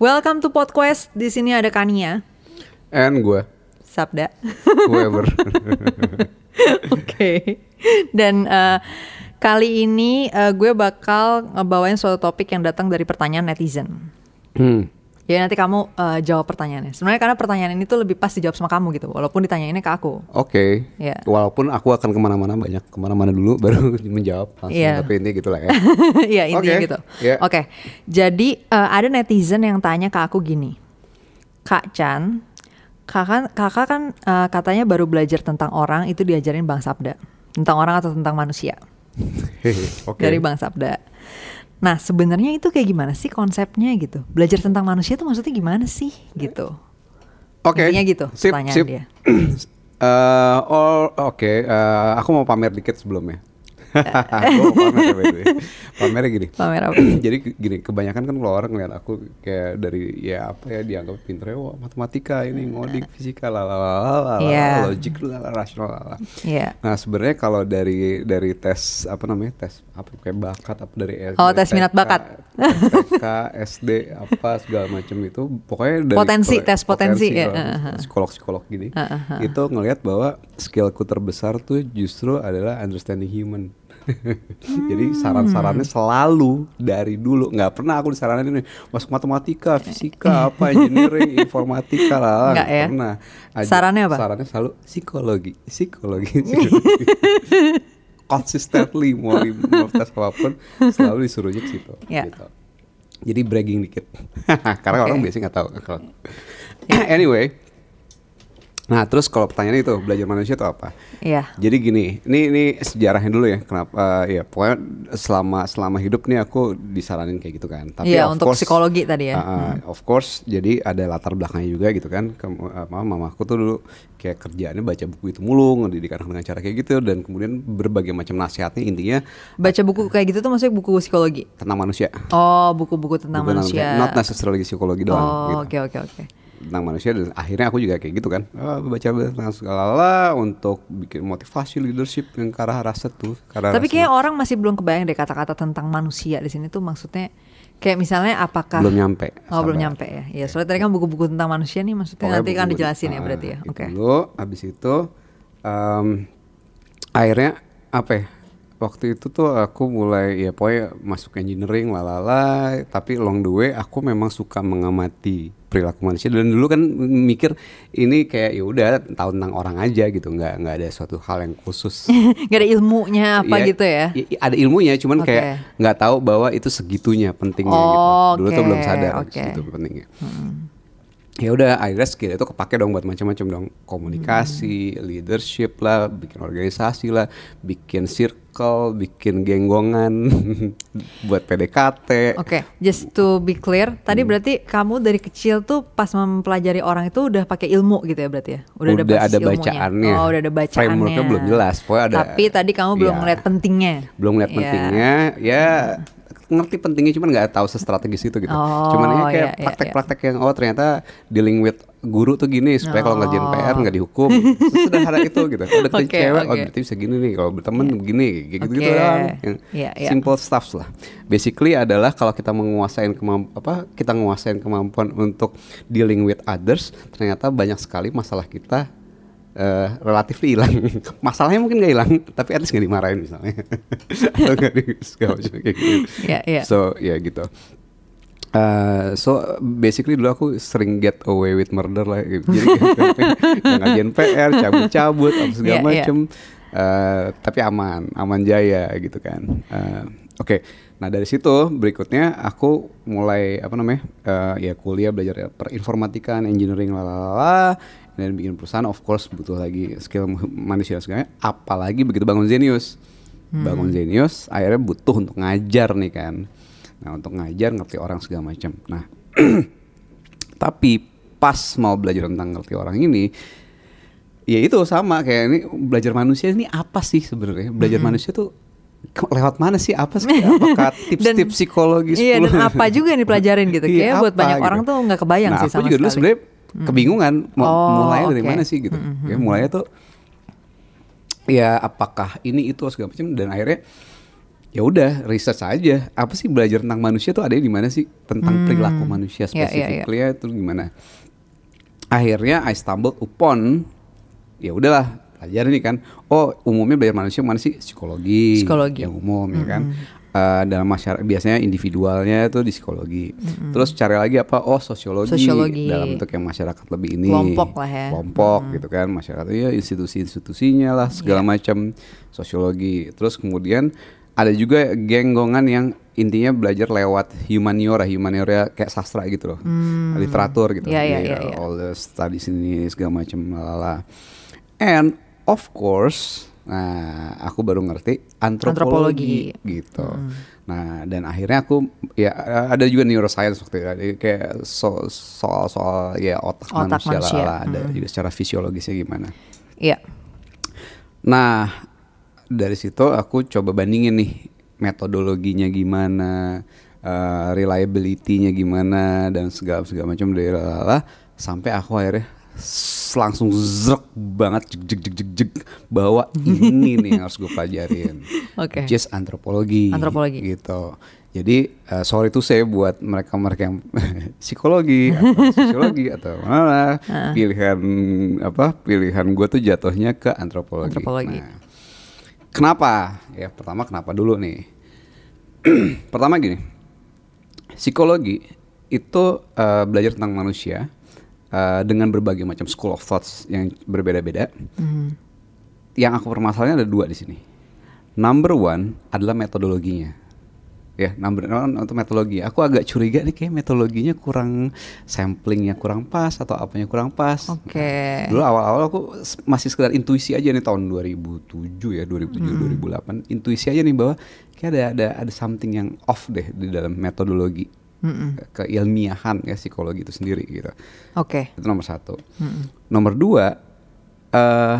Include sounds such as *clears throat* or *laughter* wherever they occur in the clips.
Welcome to Podquest. Di sini ada Kania, And gue, Sabda. whoever. *laughs* Oke. Dan eh, kali ini eh, gue bakal ngebawain suatu topik yang datang dari pertanyaan netizen. hmm. Ya nanti kamu eh, jawab pertanyaannya. Sebenarnya karena pertanyaan ini tuh lebih pas dijawab sama kamu gitu, walaupun ditanyainnya ke aku. Oke. Iya. Walaupun aku akan ke mana-mana banyak, ke mana-mana dulu *laughs* baru menjawab langsung. Iya. Tapi intinya gitulah ya. *laughs* Iya intinya Oke, gitu. iya. Oke. Jadi eh, ada netizen yang tanya ke aku gini, Kak Chan, kakak kakak kan eh, katanya baru belajar tentang orang itu diajarin Bang Sabda, tentang orang atau tentang manusia *laughs* Oke. dari Bang Sabda. Nah sebenarnya itu kayak gimana sih konsepnya gitu? Belajar tentang manusia itu maksudnya gimana sih gitu? Oke. Intinya gitu Sip, pertanyaan sip. dia. *clears throat* Eh, oh, oke. Eh, aku mau pamer dikit sebelumnya. *laughs* Pamer ya. Pamernya gini. Pamer apa? *clears throat* Jadi gini, kebanyakan kan kalau orang ngeliat aku kayak dari ya apa ya dianggap pinter ya, wah matematika ini ngoding fisika la la la la la, Iya. logik la la rasional la la. Iya. Nah sebenarnya kalau dari dari tes apa namanya tes apa kayak bakat apa dari Oh, dari tes minat bakat. TK, SD apa segala macam itu pokoknya dari Potensi, kalau- tes potensi, ya. kalau Uh-huh. psikolog-psikolog gini Uh-huh. itu ngelihat bahwa skillku terbesar tuh justru adalah understanding human. *laughs* Jadi saran-sarannya Hmm. selalu dari dulu nggak pernah aku disaranin masuk matematika, fisika, apa engineering, *laughs* informatika lah, Nggak ya? pernah. Sarannya apa? Sarannya selalu psikologi, psikologi, *laughs* psikologi. Consistently *laughs* mau tes apa pun selalu disuruhnya ke situ. Ya. Gitu. Jadi bragging dikit, *laughs* karena Oke. orang biasanya nggak tahu. Kalau anyway, nah terus kalau pertanyaan itu belajar manusia itu apa? Iya. Jadi gini, ini ini sejarahnya dulu ya. Kenapa? ya pokoknya selama selama hidup nih aku disaranin kayak gitu kan. Tapi Iya of untuk course- psikologi tadi ya. Uh, uh, Of course, jadi ada latar belakangnya juga gitu kan. Kem- apa, mamaku tuh dulu kayak kerjaannya baca buku itu mulu, ngedidik anak dengan cara kayak gitu dan kemudian berbagai macam nasihatnya intinya Baca buku kayak gitu tuh maksudnya buku psikologi. tentang manusia. Oh, buku-buku tentang Bukan manusia. Not necessarily psikologi doang Oh, gitu. oke oke oke. Tentang manusia dan akhirnya aku juga kayak gitu kan. Oh, baca tentang segala lah untuk bikin motivasi leadership yang ke arah rasa tuh. arah Tapi kayak orang masih belum kebayang deh kata-kata tentang manusia di sini tuh maksudnya kayak misalnya apakah belum nyampe. Oh, belum sabar. nyampe ya. Iya, soalnya tadi kan buku-buku tentang manusia nih maksudnya Pokoknya nanti kan buku- dijelasin ya ah, berarti ya. itu Oke. Dulu habis itu em, akhirnya apa ya? Waktu itu tuh aku mulai ya pokoknya masuk engineering lalala, tapi along the way aku memang suka mengamati perilaku manusia dan dulu kan mikir ini kayak ya udah tahu tentang orang aja gitu, nggak nggak ada suatu hal yang khusus. *laughs* Gak ada ilmunya apa Iya, gitu ya. ada ilmunya, cuman Oke. kayak nggak tahu bahwa itu segitunya pentingnya gitu. Oh, Dulu tuh belum sadar segitu pentingnya. Ya udah, akhirnya skill itu kepake dong buat macam-macam dong, komunikasi, leadership lah, bikin organisasi lah, bikin circle, bikin genggongan, *laughs* buat PDKT. Oke, just to be clear, Hmm. tadi berarti kamu dari kecil tuh pas mempelajari orang itu udah pakai ilmu gitu ya berarti ya? Udah ada basis ilmunya. bacaannya. Oh, udah ada bacaannya. Frameworknya belum jelas, pokoknya ada- Tapi tadi kamu belum Iya. ngeliat pentingnya. belum lihat Iya. pentingnya ya ngerti pentingnya cuman nggak tahu sestrategis itu gitu Oh, cuman ya kayak iya, iya, praktek-praktek yang oh ternyata dealing with guru tuh gini supaya kalau ngerjain Oh. PR nggak dihukum sederhana itu gitu oh deketin Oke, cewek oh oke. berarti bisa gini nih kalau berteman begini gitu gitu Oke. doang yang Iya, iya. simple stuff lah basically adalah kalau kita menguasain kemamp apa kita menguasain kemampuan untuk dealing with others ternyata banyak sekali masalah kita eh relatif hilang *laughs* masalahnya mungkin nggak hilang tapi at least nggak dimarahin misalnya *laughs* atau nggak di kayak gitu Iya, iya. so ya gitu Eh, so basically dulu aku sering get away with murder lah gitu. jadi *laughs* ngajain PR cabut-cabut apa segala Iya, iya. macem Eh, tapi aman aman jaya gitu kan Eh, oke nah dari situ berikutnya aku mulai apa namanya eh, ya kuliah belajar perinformatikan engineering lalala dan bikin perusahaan of course butuh lagi skill manusia dan segalanya apalagi begitu bangun Zenius. Bangun Zenius akhirnya butuh untuk ngajar nih kan. Nah untuk ngajar ngerti orang segala macam. Nah *clears throat* tapi pas mau belajar tentang ngerti orang ini ya itu sama kayak ini belajar manusia ini apa sih sebenarnya? Belajar manusia tuh lewat mana sih apa sih apakah *laughs* tips-tips psikologis Iya, dan 10? apa juga yang dipelajarin gitu. Iya, Kayaknya buat banyak gitu. orang tuh nggak kebayang nah, sih aku sama juga dulu sekali. sebenarnya kebingungan mau Oh, mulai dari oke. mana sih gitu ya mulainya tuh ya apakah ini itu segala macam dan akhirnya ya udah research aja apa sih belajar tentang manusia tuh ada di mana sih tentang perilaku manusia Ya, ya, ya. spesifiknya itu gimana akhirnya I stumbled upon ya udahlah belajar nih kan. Oh umumnya belajar manusia mana sih? Psikologi Psikologi. yang umum ya kan? Eh, dalam masyarakat biasanya individualnya itu di psikologi. Terus cari lagi apa? Oh sosiologi, Sosiologi. dalam bentuk yang masyarakat lebih ini. Kelompok lah ya. kelompok gitu kan? Masyarakat ya institusi-institusinya lah segala Iya. macam sosiologi. Terus kemudian ada juga genggongan yang intinya belajar lewat humaniora. Humaniora kayak sastra gitu loh. Literatur gitu. Iya, iya, Jadi, iya, iya. all the studies ini segala macam lalala and of course nah aku baru ngerti antropologi, Antropologi. gitu nah dan akhirnya aku ya ada juga neuroscience waktu itu kayak so- soal-soal ya otak, Otak manusia, manusia. lah ada juga secara fisiologisnya gimana Iya. Nah, dari situ aku coba bandingin nih metodologinya gimana, eh, reliability-nya gimana dan segala segala macam dari lala sampai aku akhirnya langsung zrek banget jeg jeg jeg jeg jeg bahwa ini nih yang harus gue pelajarin. *laughs* Oke. Which is antropologi. Antropologi. Gitu. Jadi eh, sorry tuh saya buat mereka-mereka yang *laughs* psikologi atau *laughs* sosiologi atau mana pilihan apa pilihan gue tuh jatuhnya ke antropologi. Antropologi. Nah, kenapa? Ya pertama kenapa dulu nih? *clears throat* pertama gini, psikologi itu eh, belajar tentang manusia eh, dengan berbagai macam school of thoughts yang berbeda-beda. Yang aku permasalahannya ada dua di sini. Number one adalah metodologinya. Ya, number one untuk metodologi. Aku agak curiga nih kayak metodologinya kurang samplingnya kurang pas atau apanya kurang pas. Oke. Dulu awal-awal aku masih sekedar intuisi aja nih tahun 2007 ya, 2007 2008. Intuisi aja nih bahwa kayak ada ada ada something yang off deh di dalam metodologi. Ke- Keilmiahan ya psikologi itu sendiri gitu. Oke. Itu nomor satu. Nomor dua, eh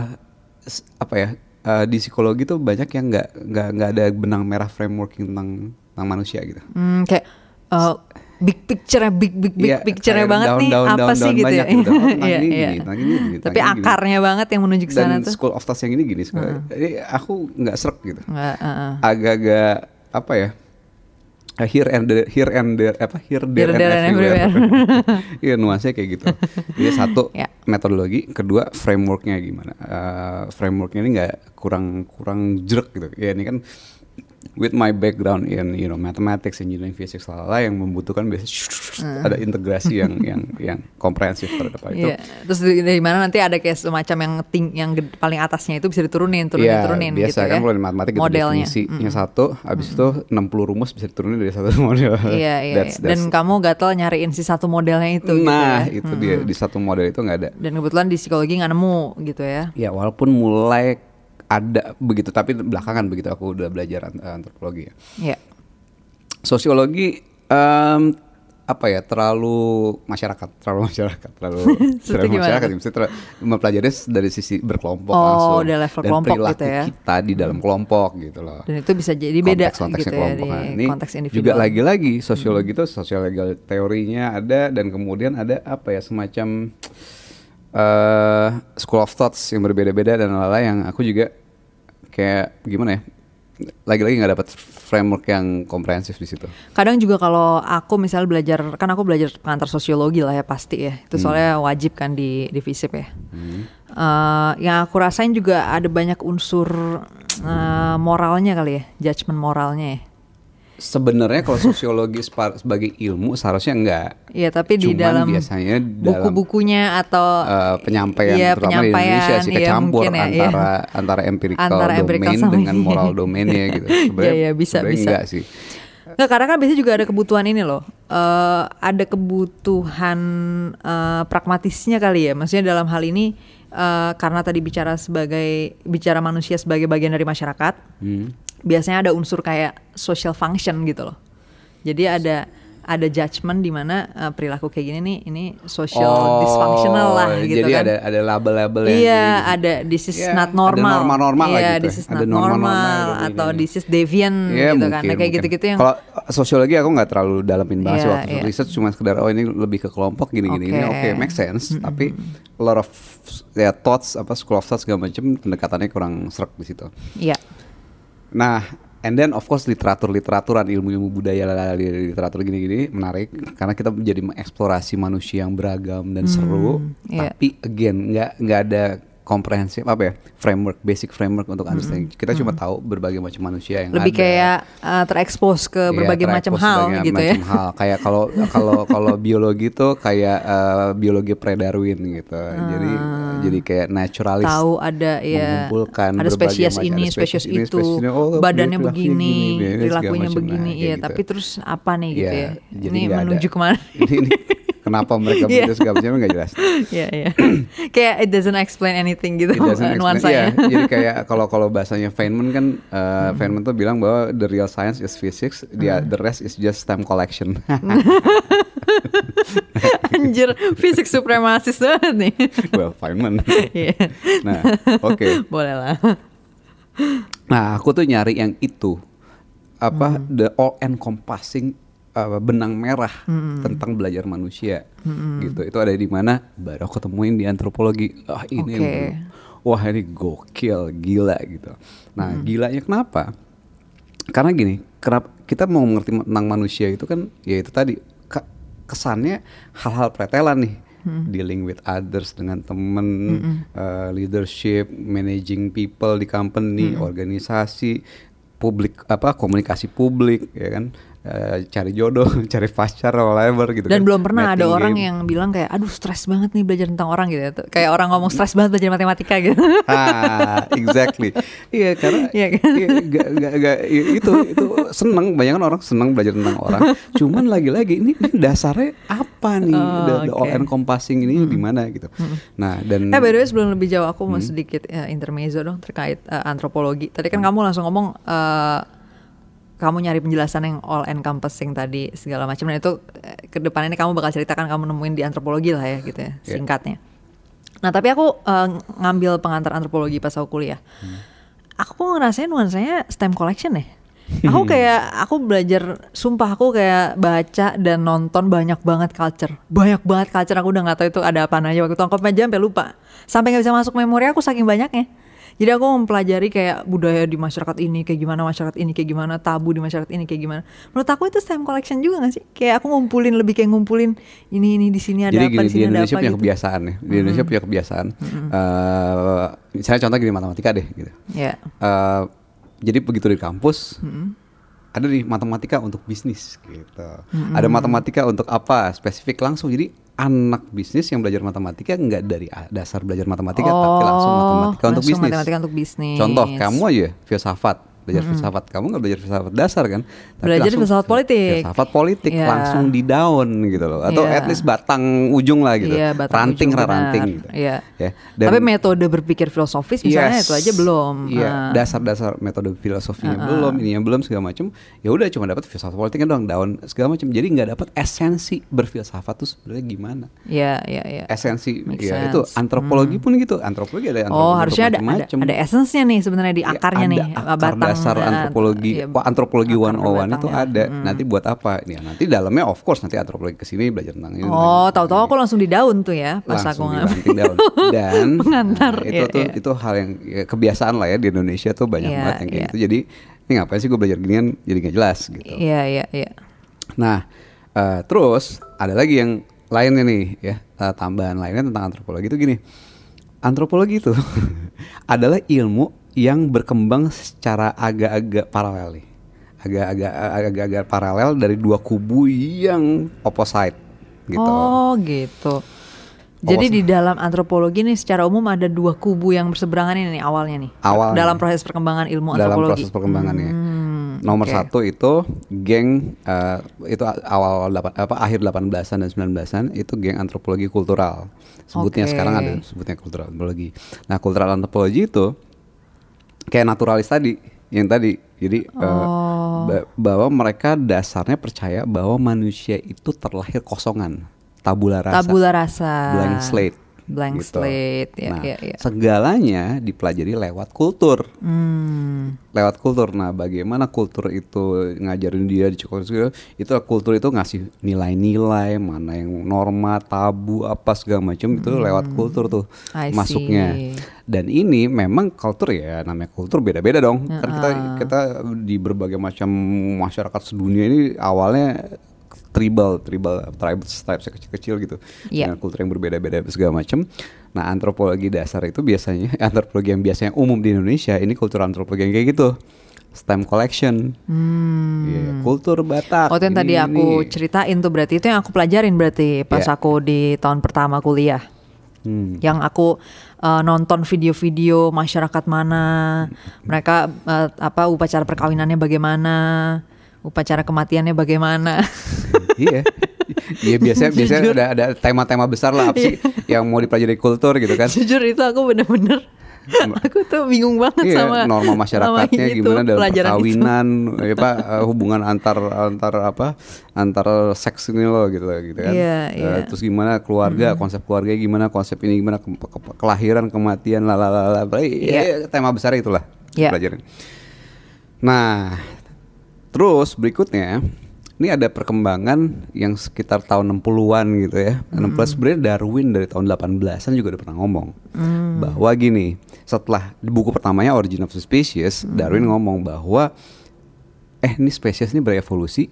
s- apa ya? eh, di psikologi tuh banyak yang nggak nggak nggak ada benang merah frameworking tentang tentang manusia gitu. Hmm, kayak uh, big picture-nya big big big Iya, picture-nya banget nih daun-daun- apa daun-daun sih gitu banyak ya. gitu. *laughs* Oh, tentang Iya, ini iya. gini, Tapi ini gini. akarnya banget yang menuju ke sana Dan tuh. school of thought yang ini gini, jadi aku nggak serak gitu. Nggak, uh, uh. Agak-agak apa ya? Eh, Here and there, here and there, apa here, there, Here, and there, and everywhere. everywhere. *laughs* Iya nuansanya kayak gitu. Jadi satu Ya. metodologi, kedua frameworknya gimana? Eh, frameworknya ini nggak kurang kurang jerk gitu. Ya ini kan with my background in you know mathematics, engineering, physics, lalala yang membutuhkan biasanya *laughs* ada integrasi yang yang yang komprehensif terhadap itu. Iya. Terus dari mana nanti ada kayak semacam yang ting yang paling atasnya itu bisa diturunin, turunin, Iya, turunin biasa gitu kan ya. kalau di matematika itu Modelnya. definisinya satu, habis itu 60 rumus bisa diturunin dari satu *laughs* model. Iya, iya. That's- iya. Dan kamu gatel nyariin si satu modelnya itu nah, gitu ya. itu dia di satu model itu nggak ada. Dan kebetulan di psikologi nggak nemu gitu ya. Ya walaupun mulai ada begitu, tapi belakangan begitu aku udah belajar ant- antropologi. ya. Iya. Sosiologi em, apa ya terlalu masyarakat, terlalu *laughs* masyarakat, terlalu *laughs* terlalu masyarakat. Mesti ter- mempelajari dari sisi berkelompok Oh, langsung udah level dan kelompok perilaku gitu ya. kita di dalam kelompok gitu loh. Dan itu bisa jadi beda konteks-konteksnya gitu ya kelompok. Nah, ini konteks individual. juga lagi-lagi sosiologi itu sosiologi teorinya ada dan kemudian ada apa ya semacam eh school of thoughts yang berbeda-beda dan lain-lain yang aku juga kayak gimana ya lagi-lagi nggak dapat framework yang komprehensif di situ. Kadang juga kalau aku misal belajar, kan aku belajar pengantar sosiologi lah ya pasti ya. Itu soalnya wajib kan di di FISIP ya. Eh, yang aku rasain juga ada banyak unsur eh, moralnya kali ya, judgement moralnya ya. Sebenarnya kalau sosiologi sebagai ilmu seharusnya enggak. Iya, tapi di Cuman dalam biasanya dalam buku-bukunya atau eh, penyampaian iya, terutama di Indonesia sih iya, kecampur ya, iya. antara antara empirical Antara empirical domain sama dengan moral domainnya gitu. *laughs* Iya, iya, bisa, sebenarnya bisa. enggak sih. Nggak, karena kan biasanya juga ada kebutuhan ini loh. Eh, ada kebutuhan eh, pragmatisnya kali ya. Maksudnya dalam hal ini eh, karena tadi bicara sebagai bicara manusia sebagai bagian dari masyarakat, Hmm. Biasanya ada unsur kayak social function gitu loh. Jadi ada ada judgement di mana eh, perilaku kayak gini nih ini social dysfunctional lah gitu Oh, jadi kan. ada ada label-label yang Iya, gini. ada this is Iya, not ada normal. norma-norma lah Iya, gitu. this is Ada not norma-norma normal yang atau begini. this is deviant Iya, gitu kan. mungkin, Nah, kayak gitu-gitu yang Kalau sosiologi aku nggak terlalu dalamin sih Iya, waktu iya. research cuma sekedar oh ini lebih ke kelompok gini-gini ini Oke. oke make sense tapi a lot of ya thoughts apa school of thoughts segala macam pendekatannya kurang serak di situ. Iya. Nah and then of course literatur literaturan ilmu ilmu budaya literatur gini-gini menarik karena kita menjadi mengeksplorasi manusia yang beragam dan seru iya. tapi again nggak nggak ada komprehensif apa ya framework basic framework untuk understanding kita cuma tahu berbagai macam manusia yang Lebih ada kayak uh, terekspos ke Iya, berbagai macam terekspos hal gitu ya. macam hal. Kayak kalau kalau kalau *laughs* biologi tuh kayak eh, biologi pre-Darwin gitu. Jadi jadi kayak naturalis. Ah. Tahu ada ya mengumpulkan ada spesies macam- ini, ada spesies ini, itu, spesies ini. Oh, badannya begini, perilakunya macam. Nah, begini, kayak iya. gitu. Tapi terus apa nih gitu Iya, ya? jadi Ini menuju ada. ke mana? *laughs* ini, ini kenapa mereka Iya. begitu segala macam nggak jelas. Iya iya. *clears throat* Kayak it doesn't explain anything gitu It doesn't explain- nuansanya. iya, *laughs* jadi kayak kalau kalau bahasanya Feynman kan uh, Feynman tuh bilang bahwa the real science is physics, the, the rest is just stamp collection. *laughs* *laughs* Anjir, fisik supremasis banget nih. well, Feynman. Iya. Nah, oke. Boleh lah. Nah, aku tuh nyari yang itu apa the all encompassing uh, benang merah tentang belajar manusia gitu. Itu ada di mana? Baru aku temuin di antropologi. Ah ini bro. wah ini gokil, gila gitu. Nah, gilanya kenapa? Karena gini, kenapa kita mau mengerti tentang manusia itu kan ya itu tadi ke- kesannya hal-hal pretelan nih. Dealing with others dengan temen, uh, leadership, managing people di company, organisasi, publik apa komunikasi publik ya kan, Uh, cari jodoh, *laughs* cari pacar, whatever gitu. Dan kan. belum pernah ada orang game. yang bilang kayak, aduh stres banget nih belajar tentang orang gitu. ya. Kayak orang ngomong stres banget belajar matematika gitu. *laughs* ah exactly iya karena *laughs* Iya kan? iya, gak, gak, gak, iya, itu itu seneng banyak kan orang seneng belajar tentang orang cuman lagi-lagi ini, ini dasarnya apa nih Oh, the, the all oke. encompassing ini gimana gitu nah dan Eh by the way sebelum lebih jauh aku Hmm. mau sedikit eh, intermezzo dong terkait eh, antropologi. Tadi kan kamu langsung ngomong eh, kamu nyari penjelasan yang all encompassing tadi segala macam dan itu eh, ke depan ini kamu bakal ceritakan kamu nemuin di antropologi lah ya gitu ya Iya. singkatnya. Nah tapi aku eh, ngambil pengantar antropologi pas aku kuliah. Hmm. Aku ngerasain nuansanya STEM collection ya. *laughs* Aku kayak aku belajar sumpah aku kayak baca dan nonton banyak banget culture. Banyak banget culture aku udah nggak tahu itu ada apa aja waktu itu angkot aja sampai lupa. Sampai nggak bisa masuk memori aku saking banyaknya. Jadi aku mempelajari kayak budaya di masyarakat ini kayak gimana, masyarakat ini kayak gimana, tabu di masyarakat ini kayak gimana. Menurut aku itu STEM collection juga gak sih? Kayak aku ngumpulin lebih kayak ngumpulin ini ini di sini ada jadi apa gini, di di sini ada Indonesia apa punya gitu. kebiasaan ya. Di Indonesia punya kebiasaan. Eh, misalnya contoh gini matematika deh gitu. Ya. Eh, jadi begitu di kampus ada nih matematika untuk bisnis gitu. Ada matematika untuk apa spesifik langsung. Jadi anak bisnis yang belajar matematika nggak dari dasar belajar matematika tapi langsung Oh, matematika untuk langsung bisnis matematika untuk bisnis. contoh kamu aja filsafat belajar filsafat kamu nggak belajar filsafat dasar kan Belajar langsung filsafat politik. filsafat politik Iya. langsung di down gitu loh atau Iya. at least batang ujung lah gitu Iya, batang ranting ujung, ranting benar. gitu Iya. ya Dan- Tapi metode berpikir filosofis misalnya Yes. itu aja belum. Iya, Ah. dasar-dasar metode filosofinya belum, ininya belum segala macam. Ya udah cuma dapat filsafat politiknya doang, daun segala macam. Jadi nggak dapat esensi berfilsafat tuh sebenarnya gimana? Iya, iya, iya. Esensi Make ya sense. itu antropologi pun gitu. Antropologi ada antropologi Oh, harusnya ada, ada ada essence-nya nih sebenarnya di Ya, akarnya ada nih, akar batang dasar eh, antropologi. iya, Wah, antropologi akar 101 itu batangnya. ada. Nanti buat apa? Ya, nanti dalamnya of course nanti antropologi ke sini belajar tentang ini. Oh, tahu-tahu aku langsung di daun tuh ya pas aku langsung dibanting daun *laughs* dan Pengantar, nah, itu iya, tuh iya. itu hal yang ya, kebiasaan lah ya di Indonesia tuh banyak Iya, banget yang kayak iya. gitu jadi ini ngapain sih gue belajar ginian jadi nggak jelas gitu Iya, iya, iya. nah eh, terus ada lagi yang lainnya nih ya eh, tambahan lainnya tentang antropologi itu gini antropologi itu *laughs* adalah ilmu yang berkembang secara agak-agak paralel nih agak-agak agak-agak paralel dari dua kubu yang opposite gitu Oh, gitu. Jadi di dalam antropologi nih secara umum ada dua kubu yang berseberangan ini nih awalnya nih. Awalnya. Dalam proses perkembangan ilmu dalam antropologi. proses perkembangannya. Hmm, Nomor oke. satu itu geng eh, itu awal delapan apa akhir 18-an dan 19-an itu geng antropologi kultural. Sebutnya Oke. sekarang ada sebutnya kultural antropologi. Nah, kultural antropologi itu kayak naturalis tadi yang tadi. Jadi eh, Oh. ba- bahwa mereka dasarnya percaya bahwa manusia itu terlahir kosongan, tabula rasa, Tabula rasa. blank slate Blank gitu. slate, ya, nah, ya, ya. segalanya dipelajari lewat kultur. Hmm. Lewat kultur. Nah, bagaimana kultur itu ngajarin dia di sekolah itu kultur itu ngasih nilai-nilai, mana yang norma, tabu, apa segala macam itu lewat kultur tuh Hmm. I masuknya. see. Dan ini memang kultur ya, namanya kultur beda-beda dong. Kan kita kita di berbagai macam masyarakat sedunia ini awalnya tribal, tribal, tribes, tribes kecil-kecil gitu, Iya. dengan kultur yang berbeda-beda segala macam. Nah, antropologi dasar itu biasanya *laughs* antropologi yang biasanya umum di Indonesia, ini kultur antropologi yang kayak gitu, stamp collection, Iya, kultur Batak. Hmm. Oh, itu yang ini- tadi aku ini. ceritain tuh berarti itu yang aku pelajarin berarti pas Iya. aku di tahun pertama kuliah. Hmm. Yang aku uh, nonton video-video masyarakat mana, mereka uh, apa upacara perkawinannya bagaimana, upacara kematiannya bagaimana. *laughs* iya. Iya biasanya *laughs* biasanya Jujur. ada ada tema-tema besar lah apa sih yang mau dipelajari kultur gitu kan. Jujur itu aku bener-bener *laughs* aku tuh bingung banget Iya, sama norma sama masyarakatnya itu, gimana dalam itu. perkawinan, ya Pak, eh, hubungan antar antar apa, antar seks ini loh gitu gitu kan. Iya, Eh, iya. Terus gimana keluarga, konsep keluarga gimana, konsep ini gimana, ke- ke- kelahiran, kematian, lalala, Iya. ya, tema besar itulah Iya. pelajaran. Nah, terus berikutnya ini ada perkembangan yang sekitar tahun 60-an gitu ya. 60 sebenarnya Darwin dari tahun 18-an juga udah pernah ngomong bahwa gini, setelah di buku pertamanya Origin of the Species, Darwin ngomong bahwa eh ini spesies ini berevolusi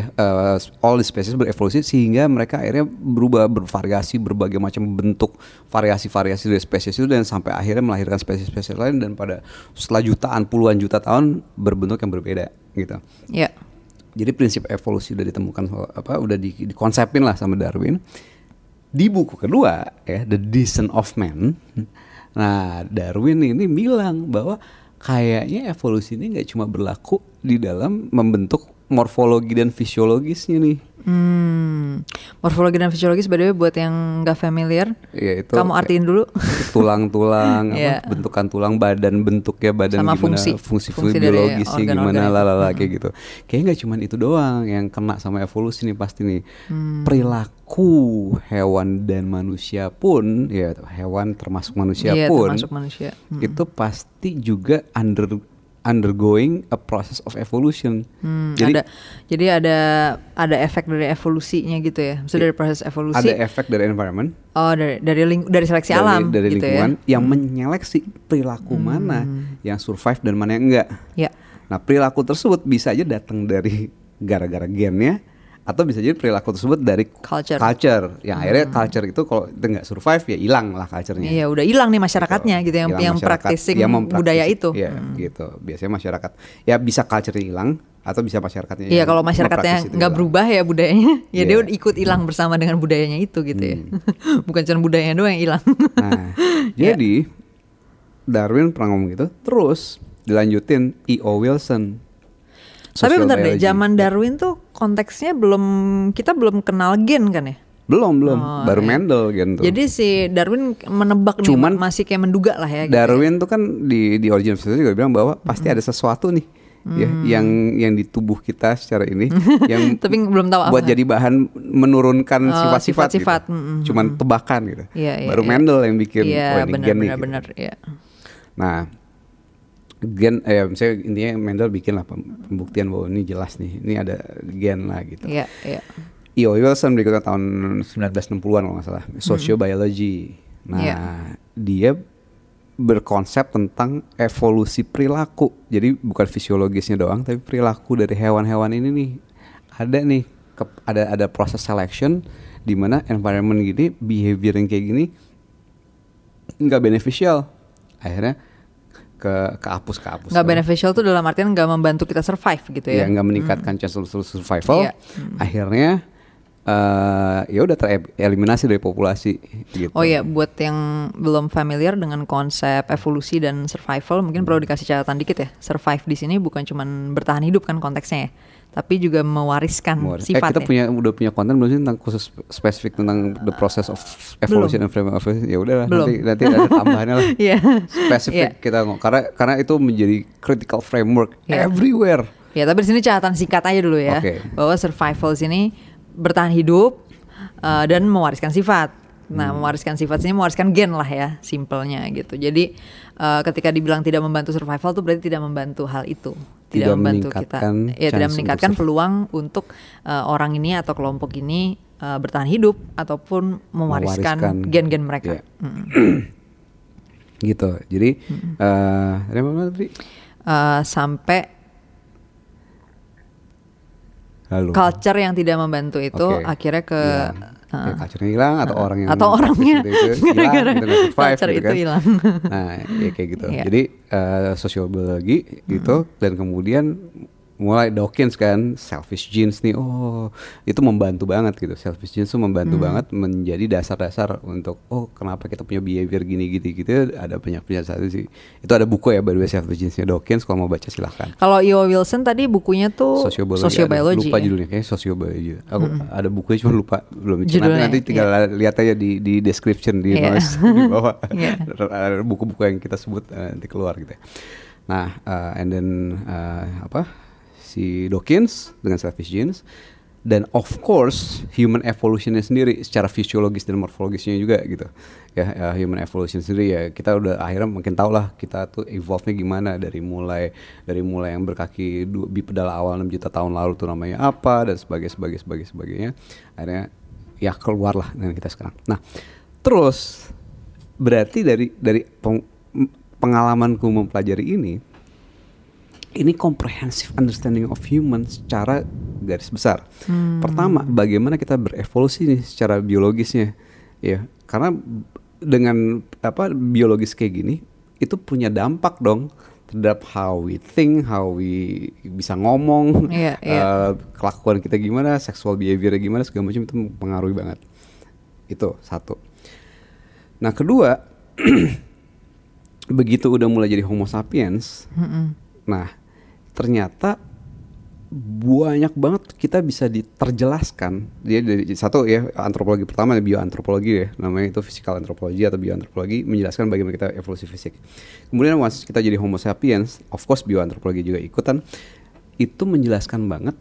ya eh, all the species berevolusi sehingga mereka akhirnya berubah bervariasi berbagai macam bentuk variasi-variasi dari spesies itu dan sampai akhirnya melahirkan spesies-spesies lain dan pada setelah jutaan puluhan juta tahun berbentuk yang berbeda gitu. Ya. Jadi prinsip evolusi udah ditemukan apa udah di, dikonsepin lah sama Darwin. Di buku kedua ya The Descent of Man. Nah, Darwin ini bilang bahwa kayaknya evolusi ini nggak cuma berlaku di dalam membentuk morfologi dan fisiologisnya nih. Hmm. Morfologi dan fisiologis by the way buat yang nggak familiar, Ya itu kamu artiin dulu. tulang-tulang *laughs* Iya. apa bentukan tulang badan bentuknya badan Sama gimana fungsi. fungsi, Fungsi biologisnya gimana lalala kayak gitu kayaknya nggak cuma itu doang yang kena sama evolusi nih pasti nih Hmm. perilaku hewan dan manusia pun ya hewan termasuk manusia Iya, pun termasuk manusia. Hmm. itu pasti juga under undergoing a process of evolution Hmm, jadi ada jadi ada ada efek dari evolusinya gitu ya. Maksudnya dari proses evolusi. ada efek dari environment oh, dari dari ling- dari seleksi dari, alam dari gitu lingkungan ya. yang menyeleksi perilaku mana yang survive dan mana yang enggak. Ya. Nah perilaku tersebut bisa aja datang dari *laughs* gara-gara gennya atau bisa jadi perilaku tersebut dari Culture. yang akhirnya culture itu kalau itu nggak survive ya hilang lah culturenya. Iya, udah hilang nih masyarakatnya gitu yang Hilang yang masyarakat, practicing yang budaya itu. Iya gitu. Biasanya masyarakat ya bisa culture hilang atau bisa masyarakatnya. Iya, yang kalau masyarakatnya nggak berubah ya budayanya, *laughs* ya dia Iya. udah ikut hilang bersama dengan budayanya itu gitu ya. *laughs* Bukan cuma budayanya doang yang hilang. Nah, *laughs* jadi Darwin pernah ngomong gitu. Terus dilanjutin E.O. Wilson. Tapi bentar deh, zaman Darwin tuh konteksnya belum kita belum kenal gen kan ya? belum belum Oh, baru iya. Mendel gitu. Jadi si Darwin menebak nih, Cuman- masih kayak menduga lah ya. gitu ya. Darwin tuh kan di di Origin of Species juga bilang bahwa pasti ada sesuatu nih ya yang yang di tubuh kita secara ini *laughs* yang Tapi belum tahu apa. buat jadi bahan menurunkan Oh, sifat-sifat sifat-sifat, gitu. mm, mm, Cuman tebakan gitu. Iya, iya, Baru iya. Mendel yang bikin Iya, oh ini benar gen nih. benar gitu. iya. Nah, gen eh misalnya intinya Mendel bikin lah pem- pembuktian bahwa ini jelas nih, ini ada gen lah gitu. Iya, iya. E.O. Wilson berikutnya tahun 1960-an kalau nggak salah, sociobiology. Nah, Iya. dia berkonsep tentang evolusi perilaku. Jadi bukan fisiologisnya doang, tapi perilaku dari hewan-hewan ini nih ada nih ke- ada ada proses selection di mana environment gini, behavior yang kayak gini nggak beneficial. Akhirnya ke kehapus kehapus. Nggak beneficial tuh dalam artian nggak membantu kita survive gitu ya ya. nggak meningkatkan chance of survival Iya. akhirnya eh ya udah tereliminasi dari populasi gitu Oh ya, buat yang belum familiar dengan konsep evolusi dan survival, mungkin perlu dikasih catatan dikit ya. Survive di sini bukan cuman bertahan hidup kan konteksnya ya, tapi juga mewariskan Mewaris- sifat eh kita ya. punya udah punya konten belum sih tentang khusus spesifik tentang the process of evolution and frame of evolution ya udah Belum. nanti nanti ada tambahannya lah *laughs* Iya. spesifik Iya. kita ngomong karena karena itu menjadi critical framework Iya. everywhere Ya, tapi di sini catatan singkat aja dulu ya. Oke. Bahwa survival sini bertahan hidup uh, dan mewariskan sifat Nah, mewariskan sifat sini mewariskan gen lah ya, simpelnya gitu. Jadi eh, ketika dibilang tidak membantu survival tuh berarti tidak membantu hal itu. Tidak, Tidak membantu kita. Ya, tidak meningkatkan untuk peluang untuk eh, orang ini atau kelompok ini eh, bertahan hidup ataupun mewariskan gen-gen mereka. Iya. *clears throat* gitu. Jadi eh tadi? Eh, sampai Lalu. culture yang tidak membantu itu Oke. akhirnya ke Hilang. Uh, Ya, culture-nya hilang atau orang yang atau *laughs* orangnya itu *laughs* gara-gara nggak survive, culture gitu itu kan. hilang. Nah, ya kayak gitu. *laughs* Iya. Jadi eh, sosiobiologi gitu dan kemudian mulai Dawkins kan selfish genes nih oh itu membantu banget gitu selfish genes tuh membantu banget menjadi dasar-dasar untuk oh kenapa kita punya behavior gini gini gitu ada banyak penjelasan sih itu ada buku ya by the way selfish genesnya Dawkins kalau mau baca silahkan Kalau Io Wilson tadi bukunya tuh sosiobiologi, sociobiology. ada. lupa ya? judulnya kayaknya sosiobiologi aku ada bukunya cuma lupa belum nanti, nanti tinggal lihat aja di di description di Iya. notes *laughs* di bawah *laughs* Iya. ada buku-buku yang kita sebut eh, nanti keluar gitu ya. nah eh, and then eh, apa si Dawkins dengan selfish genes. Dan of course human evolutionnya sendiri secara fisiologis dan morfologisnya juga gitu. Ya, ya, human evolution sendiri ya kita udah akhirnya mungkin tau lah kita tuh evolve-nya gimana. Dari mulai dari mulai yang berkaki dua bipedal awal 6 juta tahun lalu tuh namanya apa dan sebagainya sebagainya sebagainya sebagainya. Akhirnya ya keluar lah dengan kita sekarang. Nah terus berarti dari dari peng- pengalamanku mempelajari ini ini comprehensive understanding of human secara garis besar. Pertama, bagaimana kita berevolusi nih secara biologisnya, ya. Karena dengan apa biologis kayak gini, itu punya dampak dong terhadap how we think, how we bisa ngomong, Iya, iya. eh, kelakuan kita gimana, sexual behavior gimana, segala macam itu mempengaruhi banget. Itu satu. Nah kedua, *clears throat* begitu udah mulai jadi Homo sapiens, nah ternyata banyak banget kita bisa diterjelaskan. Dia dari satu ya antropologi pertama bioantropologi ya namanya itu physical antropologi atau bioantropologi menjelaskan bagaimana kita evolusi fisik. Kemudian once kita jadi homo sapiens of course bioantropologi juga ikutan itu menjelaskan banget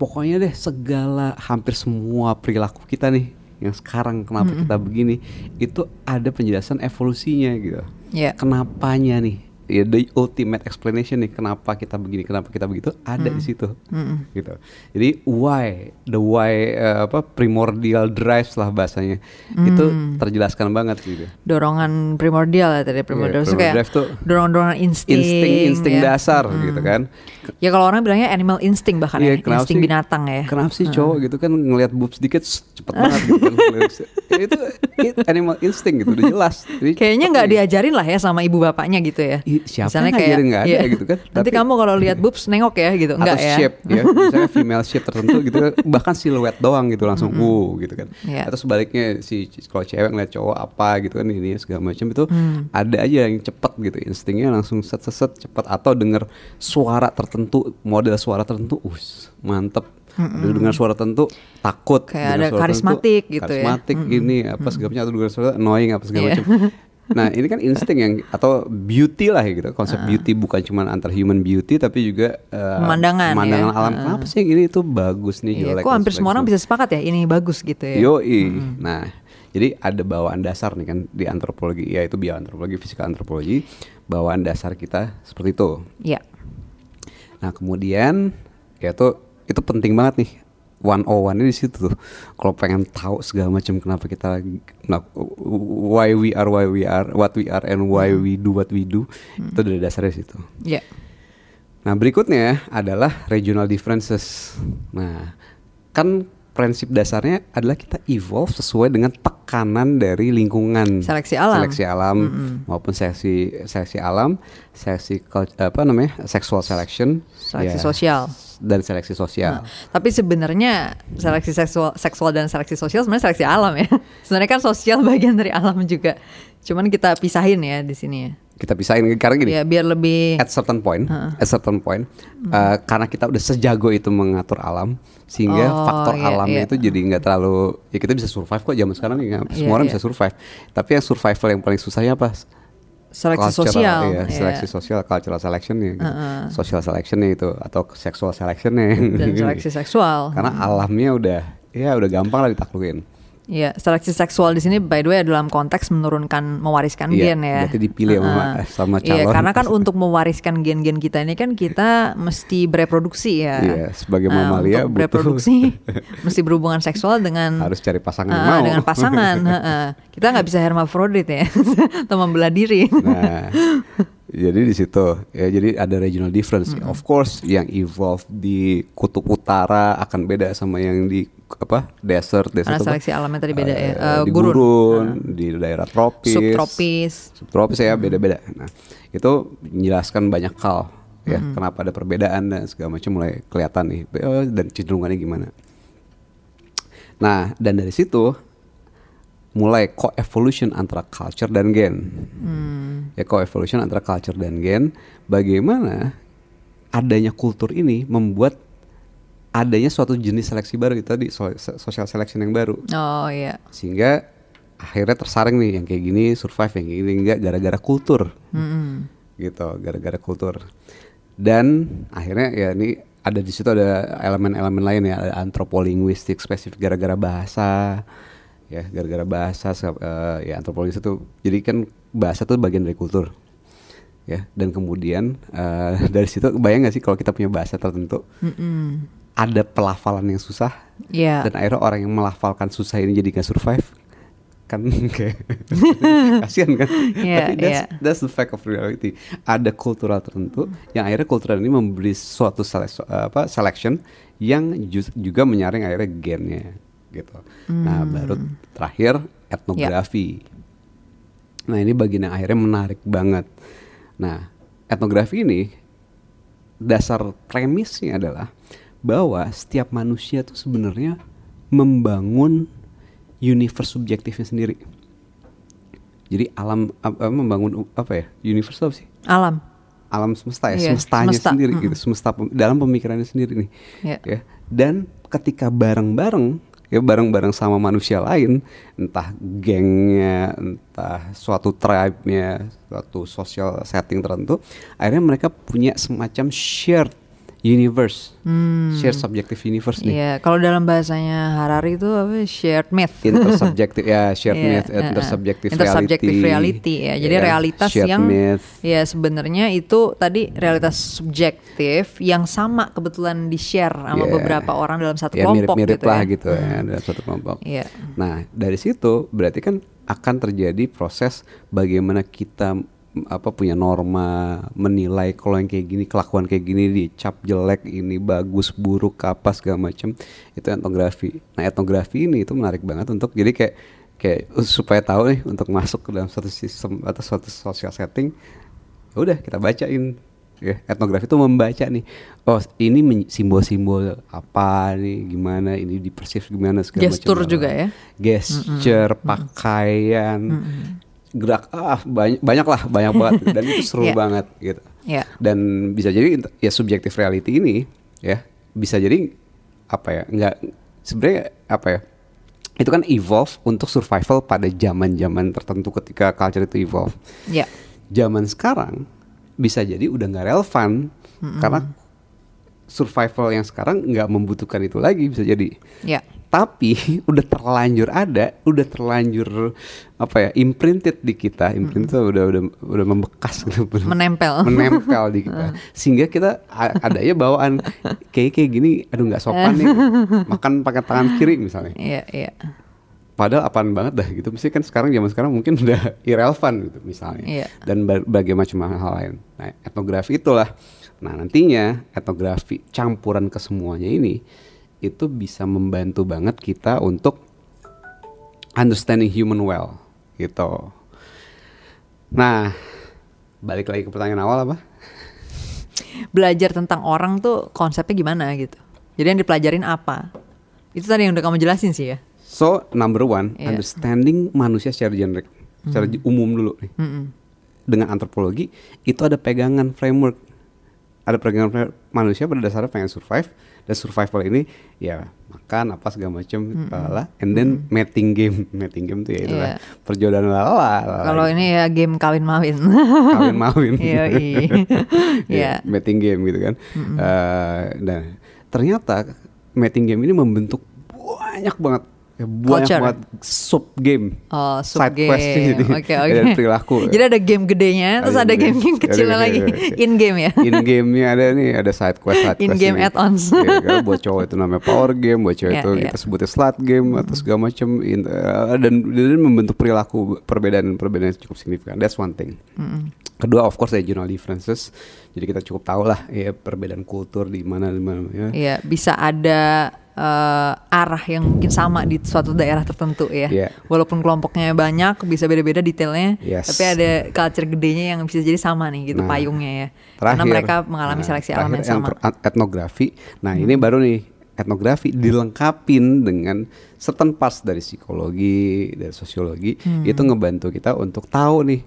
pokoknya deh segala hampir semua perilaku kita nih yang sekarang kenapa kita begini itu ada penjelasan evolusinya gitu. Iya. kenapanya nih ya the ultimate explanation nih kenapa kita begini kenapa kita begitu ada di situ. Gitu. Jadi why the why eh, apa primordial drives lah bahasanya. Itu terjelaskan banget gitu. Dorongan primordial ya tadi primordial. Kayak primordial tuh dorongan-dorongan insting. insting insting ya. dasar gitu kan Ya kalau orang bilangnya animal instinct bahkan Iya, ya, kenapa insting sih- binatang ya. Kenapa sih cowok gitu kan ngelihat boobs dikit cepet banget gitu kan. Ya itu it- animal instinct gitu udah jelas. Jadi Kayaknya nggak nih. diajarin lah ya sama ibu bapaknya gitu ya. Siapa yang ngajarin? Nggak ada iya, gitu kan. Nanti Tapi- kamu kalau lihat boobs nengok ya gitu, enggak atau ya? shape ya misalnya female shape tertentu gitu bahkan siluet doang gitu langsung uh gitu kan Iya. atau sebaliknya si kalau cewek ngeliat cowok apa gitu kan ini segala macam itu Hmm. ada aja yang cepet gitu instingnya langsung set set set cepet atau denger suara tertentu model suara tertentu us mantep dengar suara tertentu takut Kayak ada suara karismatik tertentu, gitu ya. karismatik ini apa segala macam atau dengar suara annoying apa segala Iya. macam Nah ini kan insting yang atau beauty lah ya gitu konsep beauty bukan cuma antar human beauty tapi juga eh, Pemandangan pemandangan ya. alam Heeh. kenapa sih yang ini tuh bagus nih Iya, jelek kok hampir semua orang bisa sepakat ya ini bagus gitu ya. Yoi. Nah, jadi ada bawaan dasar nih kan di antropologi, yaitu bioantropologi, fisikal antropologi, bawaan dasar kita seperti itu. Iya. Nah, kemudian yaitu itu penting banget nih. One oh one di situ tuh. Kalau pengen tahu segala macam kenapa kita nah, why we are why we are, what we are and why we do what we do, itu dari dasarnya situ. Iya. Nah berikutnya adalah regional differences. Nah kan prinsip dasarnya adalah kita evolve sesuai dengan tekanan dari lingkungan. Seleksi alam. Seleksi alam maupun seleksi seleksi alam, seleksi apa namanya sexual selection, Seleksi ya, sosial. dan seleksi sosial. Nah, tapi sebenarnya seleksi seksual, seksual dan seleksi sosial sebenarnya seleksi alam ya. *laughs* Sebenarnya kan sosial bagian dari alam juga. Cuman kita pisahin ya di sini ya. Kita pisahin karena gini. Ya biar lebih at certain point, at certain point, uh, karena kita udah sejago itu mengatur alam, sehingga Oh, faktor iya, alamnya iya. itu jadi nggak terlalu, ya kita bisa survive kok zaman sekarang ya, Iya, semua orang iya. bisa survive. Tapi yang survival yang paling susahnya apa? seleksi Cultural, sosial. iya, ya. seleksi sosial, cultural selectionnya, gitu. social selectionnya itu atau sexual selectionnya. dan *laughs* seleksi seksual. karena alamnya udah, ya udah gampang lah ditaklukin. Iya, seleksi seksual di sini by the way dalam konteks menurunkan mewariskan Iya, gen ya. berarti dipilih sama- Heeh. sama Iya, calon. karena kan untuk mewariskan gen-gen kita ini kan kita mesti bereproduksi ya. Iya, sebagai Nah, mamalia untuk butuh- bereproduksi *laughs* mesti berhubungan seksual dengan harus cari pasangan mau. dengan pasangan. *laughs* heeh. Kita nggak bisa hermafrodit ya, *laughs* atau membelah diri. Nah, jadi di situ ya jadi ada regional difference. Of course, yang evolve di kutub utara akan beda sama yang di apa desert desert Karena apa? seleksi alamnya tadi beda ya. Eh, Eh, di gurun. gurun, di daerah tropis, Subtropis. subtropis ya beda-beda. Nah, itu menjelaskan banyak hal ya kenapa ada perbedaan dan segala macam mulai kelihatan nih oh, dan cenderungannya gimana. Nah, dan dari situ mulai co-evolution antara culture dan gen. Ya co-evolution antara culture dan gen. Bagaimana adanya kultur ini membuat adanya suatu jenis seleksi baru itu tadi so- social selection yang baru Oh iya. sehingga akhirnya tersaring nih yang kayak gini survive yang kayak gini enggak gara-gara kultur Mm-mm. gitu gara-gara kultur dan akhirnya ya ini ada di situ ada elemen-elemen lain ya ada antropolinguistik spesifik gara-gara bahasa ya gara-gara bahasa eh, ya antropolinguistik itu jadi kan bahasa tuh bagian dari kultur ya dan kemudian eh, *laughs* dari situ bayang gak sih kalau kita punya bahasa tertentu Mm-mm. ada pelafalan yang susah Iya. dan akhirnya orang yang melafalkan susah ini jadi nggak survive kan kayak *laughs* kasihan kan Iya, tapi that's, iya. that's the fact of reality ada kultural tertentu yang akhirnya kultural ini memberi suatu sele- apa selection yang juga menyaring akhirnya gennya gitu nah Hmm. baru terakhir etnografi nah ini bagian yang akhirnya menarik banget nah etnografi ini dasar premisnya adalah bahwa setiap manusia tuh sebenarnya membangun universe subjektifnya sendiri. Jadi alam ap- apa, membangun apa ya? Universe itu apa sih? Alam. Alam semesta ya, Iya, semestanya semesta, sendiri mm. gitu, semesta dalam pemikirannya sendiri nih. Iya. Ya. Dan ketika bareng-bareng ya bareng-bareng sama manusia lain, entah gengnya, entah suatu tribe-nya, suatu social setting tertentu, akhirnya mereka punya semacam shared universe, shared subjective universe nih. Hmm. Iya, kalau dalam bahasanya Harari itu apa shared myth. intersubjective ya shared Iya, myth heeh. intersubjective, Intersubjective reality, reality, ya. Jadi realitas shared yang myth. ya sebenarnya itu tadi realitas subjektif yang sama kebetulan di share sama Yeah. beberapa orang dalam satu ya kelompok mirip-mirip gitu lah ya. gitu ya dalam suatu kelompok. Iya. Nah dari situ berarti kan akan terjadi proses bagaimana kita apa punya norma menilai kalau yang kayak gini kelakuan kayak gini dicap jelek ini bagus buruk apa segala macam itu etnografi. Nah etnografi ini itu menarik banget untuk jadi kayak kayak uh, supaya tahu nih untuk masuk ke dalam suatu sistem atau suatu social setting ya udah kita bacain ya etnografi itu membaca nih oh ini simbol-simbol apa nih gimana ini dipersif gimana segala Gestur macam. juga ya? gesture pakaian gerak ah banyak banyak lah *laughs* banyak banget dan itu seru Iya. banget gitu Iya. dan bisa jadi ya subjective reality ini ya bisa jadi apa ya nggak sebenarnya apa ya itu kan evolve untuk survival pada zaman-zaman tertentu ketika culture itu evolve Iya. zaman sekarang bisa jadi udah nggak relevan karena survival yang sekarang nggak membutuhkan itu lagi bisa jadi Iya. Tapi *laughs* udah terlanjur ada udah terlanjur apa ya imprinted di kita imprinted tuh udah udah udah membekas gitu *laughs* Menempel. menempel di kita *laughs* sehingga kita a- ada ya bawaan kayak kayak gini aduh nggak sopan nih makan pakai tangan kiri misalnya Iya, iya. Padahal apaan banget dah gitu. Mesti kan sekarang zaman sekarang mungkin udah irrelevant gitu misalnya. Iya. Dan ba- bagai macam hal lain. Nah, etnografi itulah. Nah, nantinya etnografi campuran ke semuanya ini itu bisa membantu banget kita untuk understanding human well gitu. Nah, balik lagi ke pertanyaan awal apa? Belajar tentang orang tuh konsepnya gimana gitu. Jadi yang dipelajarin apa? Itu tadi yang udah kamu jelasin sih ya. So, number one, Iya. understanding manusia secara generik, secara Hmm. umum dulu nih. Mm-mm. dengan antropologi itu ada pegangan framework ada pegangan framework manusia pada dasarnya pengen survive dan survival ini ya makan apa segala macam lala and then mating game. *laughs* Mating game tuh ya itu Iya. lah perjodohan lala Kalau ini ya game kawin mawin. kawin mawin. *laughs* Iya, iya. *laughs* Ya, mating game gitu kan. Eh, dan ternyata mating game ini membentuk banyak banget Ya, banyak Culture. banget sub game. Oh, sub Side quest game. gitu. Oke, oke. Dari perilaku. *laughs* Jadi ada game gedenya, terus Ada ada game gede. kecilnya Ada lagi. game. In game ya. *laughs* In game-nya ada nih, ada side quest, side quest In-game ini. add-ons. Iya, kan, buat cowok itu namanya power game, buat cewek Iya, *laughs* itu iya. kita sebutnya slut game atau segala macam in- eh, dan dan membentuk perilaku perbedaan-perbedaan yang cukup signifikan. That's one thing. Kedua, of course, regional differences. Jadi kita cukup tahu lah ya perbedaan kultur di mana di mana ya. Iya, bisa ada eh, arah yang mungkin sama di suatu daerah tertentu ya. Iya. Walaupun kelompoknya banyak, bisa beda-beda detailnya, Yes. tapi ada culture gedenya yang bisa jadi sama nih gitu Nah, payungnya ya. Karena mereka mengalami nah, seleksi alam terakhir yang sama. etnografi. Nah, ini baru nih etnografi dilengkapin dengan certain parts dari psikologi, dari sosiologi, Hmm. itu ngebantu kita untuk tahu nih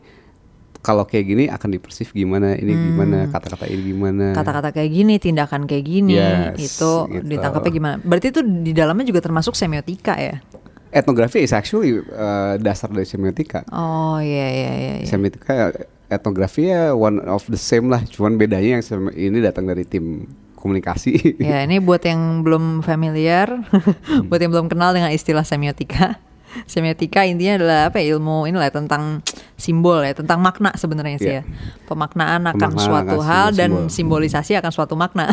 kalau kayak gini akan dipersif gimana, ini gimana, kata-kata ini gimana. Hmm. Kata-kata kayak gini, tindakan kayak gini, Yes, itu gitu. ditangkapnya gimana? Berarti itu di dalamnya juga termasuk semiotika ya? Etnografi is actually uh, dasar dari semiotika. Oh iya iya iya. iya. Semiotika etnografi ya one of the same lah, cuman bedanya yang ini datang dari tim komunikasi. Ya ini buat yang belum familiar, Hmm. *laughs* buat yang belum kenal dengan istilah semiotika. Semiotika intinya adalah apa ya, ilmu inilah tentang simbol ya, tentang makna sebenarnya sih Iya. ya. Pemaknaan akan Pemaknaan suatu akan hal dan simbol-simbol. simbolisasi akan suatu makna.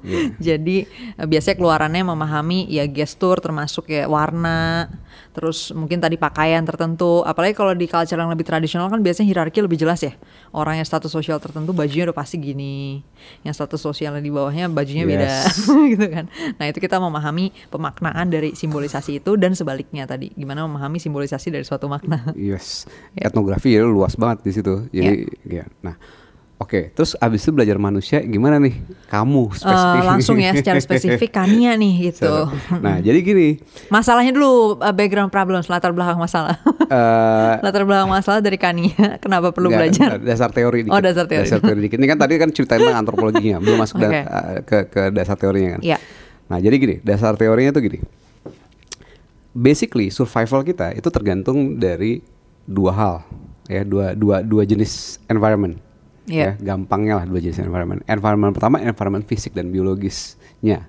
Iya. *laughs* Jadi eh, biasanya keluarannya memahami ya gestur termasuk ya warna, terus mungkin tadi pakaian tertentu. Apalagi kalau di culture yang lebih tradisional kan biasanya hierarki lebih jelas ya. Orang yang status sosial tertentu bajunya udah pasti gini, yang status sosialnya di bawahnya bajunya beda Yes. *laughs* gitu kan. Nah, itu kita memahami pemaknaan dari simbolisasi itu dan sebaliknya tadi gimana memahami simbolisasi dari suatu makna. Yes, *laughs* Ya. etnografi ya luas banget di situ. Jadi ya. Nah, oke. Terus abis itu belajar manusia gimana nih? Kamu Eh, spesifik. langsung ya secara *laughs* spesifik Kania nih gitu. Nah, jadi gini. Masalahnya dulu uh, background problems, latar belakang masalah. eh *laughs* latar belakang masalah dari Kania, kenapa perlu nggak, belajar? dasar teori dikit. Oh, dasar teori. Dasar teori dikit. Ini kan tadi kan cerita tentang antropologinya, belum masuk da- Oke. eh, ke ke dasar teorinya kan. Iya. Nah, jadi gini, dasar teorinya tuh gini. Basically, survival kita itu tergantung dari dua hal, ya, dua dua dua jenis environment. Iya. Ya, gampangnya lah dua jenis environment. Environment pertama environment fisik dan biologisnya.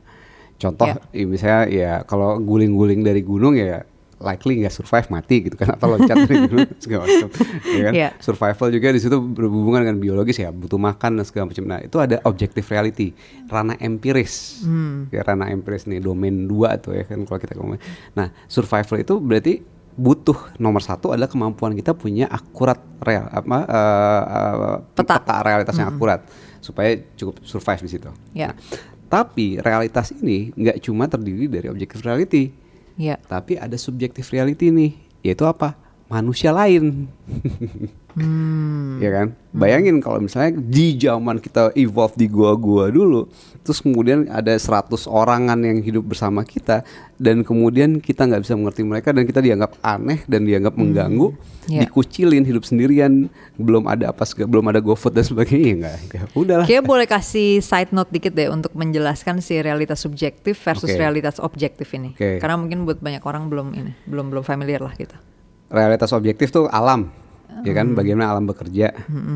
Contoh, Iya. ya, misalnya ya kalau guling-guling dari gunung ya likely nggak survive mati gitu kan atau loncat dari *laughs* gunung segala macam ya kan Iya. survival juga di situ berhubungan dengan biologis ya butuh makan dan segala macam nah itu ada objective reality ranah empiris Hmm. ya ranah empiris nih domain dua tuh ya kan kalau kita ngomong nah survival itu berarti butuh nomor satu adalah kemampuan kita punya akurat real apa eh, eh, Peta. realitas yang akurat supaya cukup survive di situ Ya. Nah, tapi realitas ini nggak cuma terdiri dari objective reality Iya. tapi ada subjektif reality nih, yaitu apa? Manusia lain. Hmm. *laughs* ya kan? Bayangin kalau misalnya di zaman kita evolve di gua-gua dulu, terus kemudian ada 100 orangan yang hidup bersama kita dan kemudian kita nggak bisa mengerti mereka dan kita dianggap aneh dan dianggap mengganggu, Ya. dikucilin hidup sendirian, belum ada apa sega- belum ada GoFood dan sebagainya, ya nggak, ya udahlah. Kayaknya boleh kasih side note dikit deh untuk menjelaskan si realitas subjektif versus Oke. realitas objektif ini. Oke. Karena mungkin buat banyak orang belum ini, belum belum familiar lah gitu. Realitas objektif tuh alam ya Hmm. kan bagaimana alam bekerja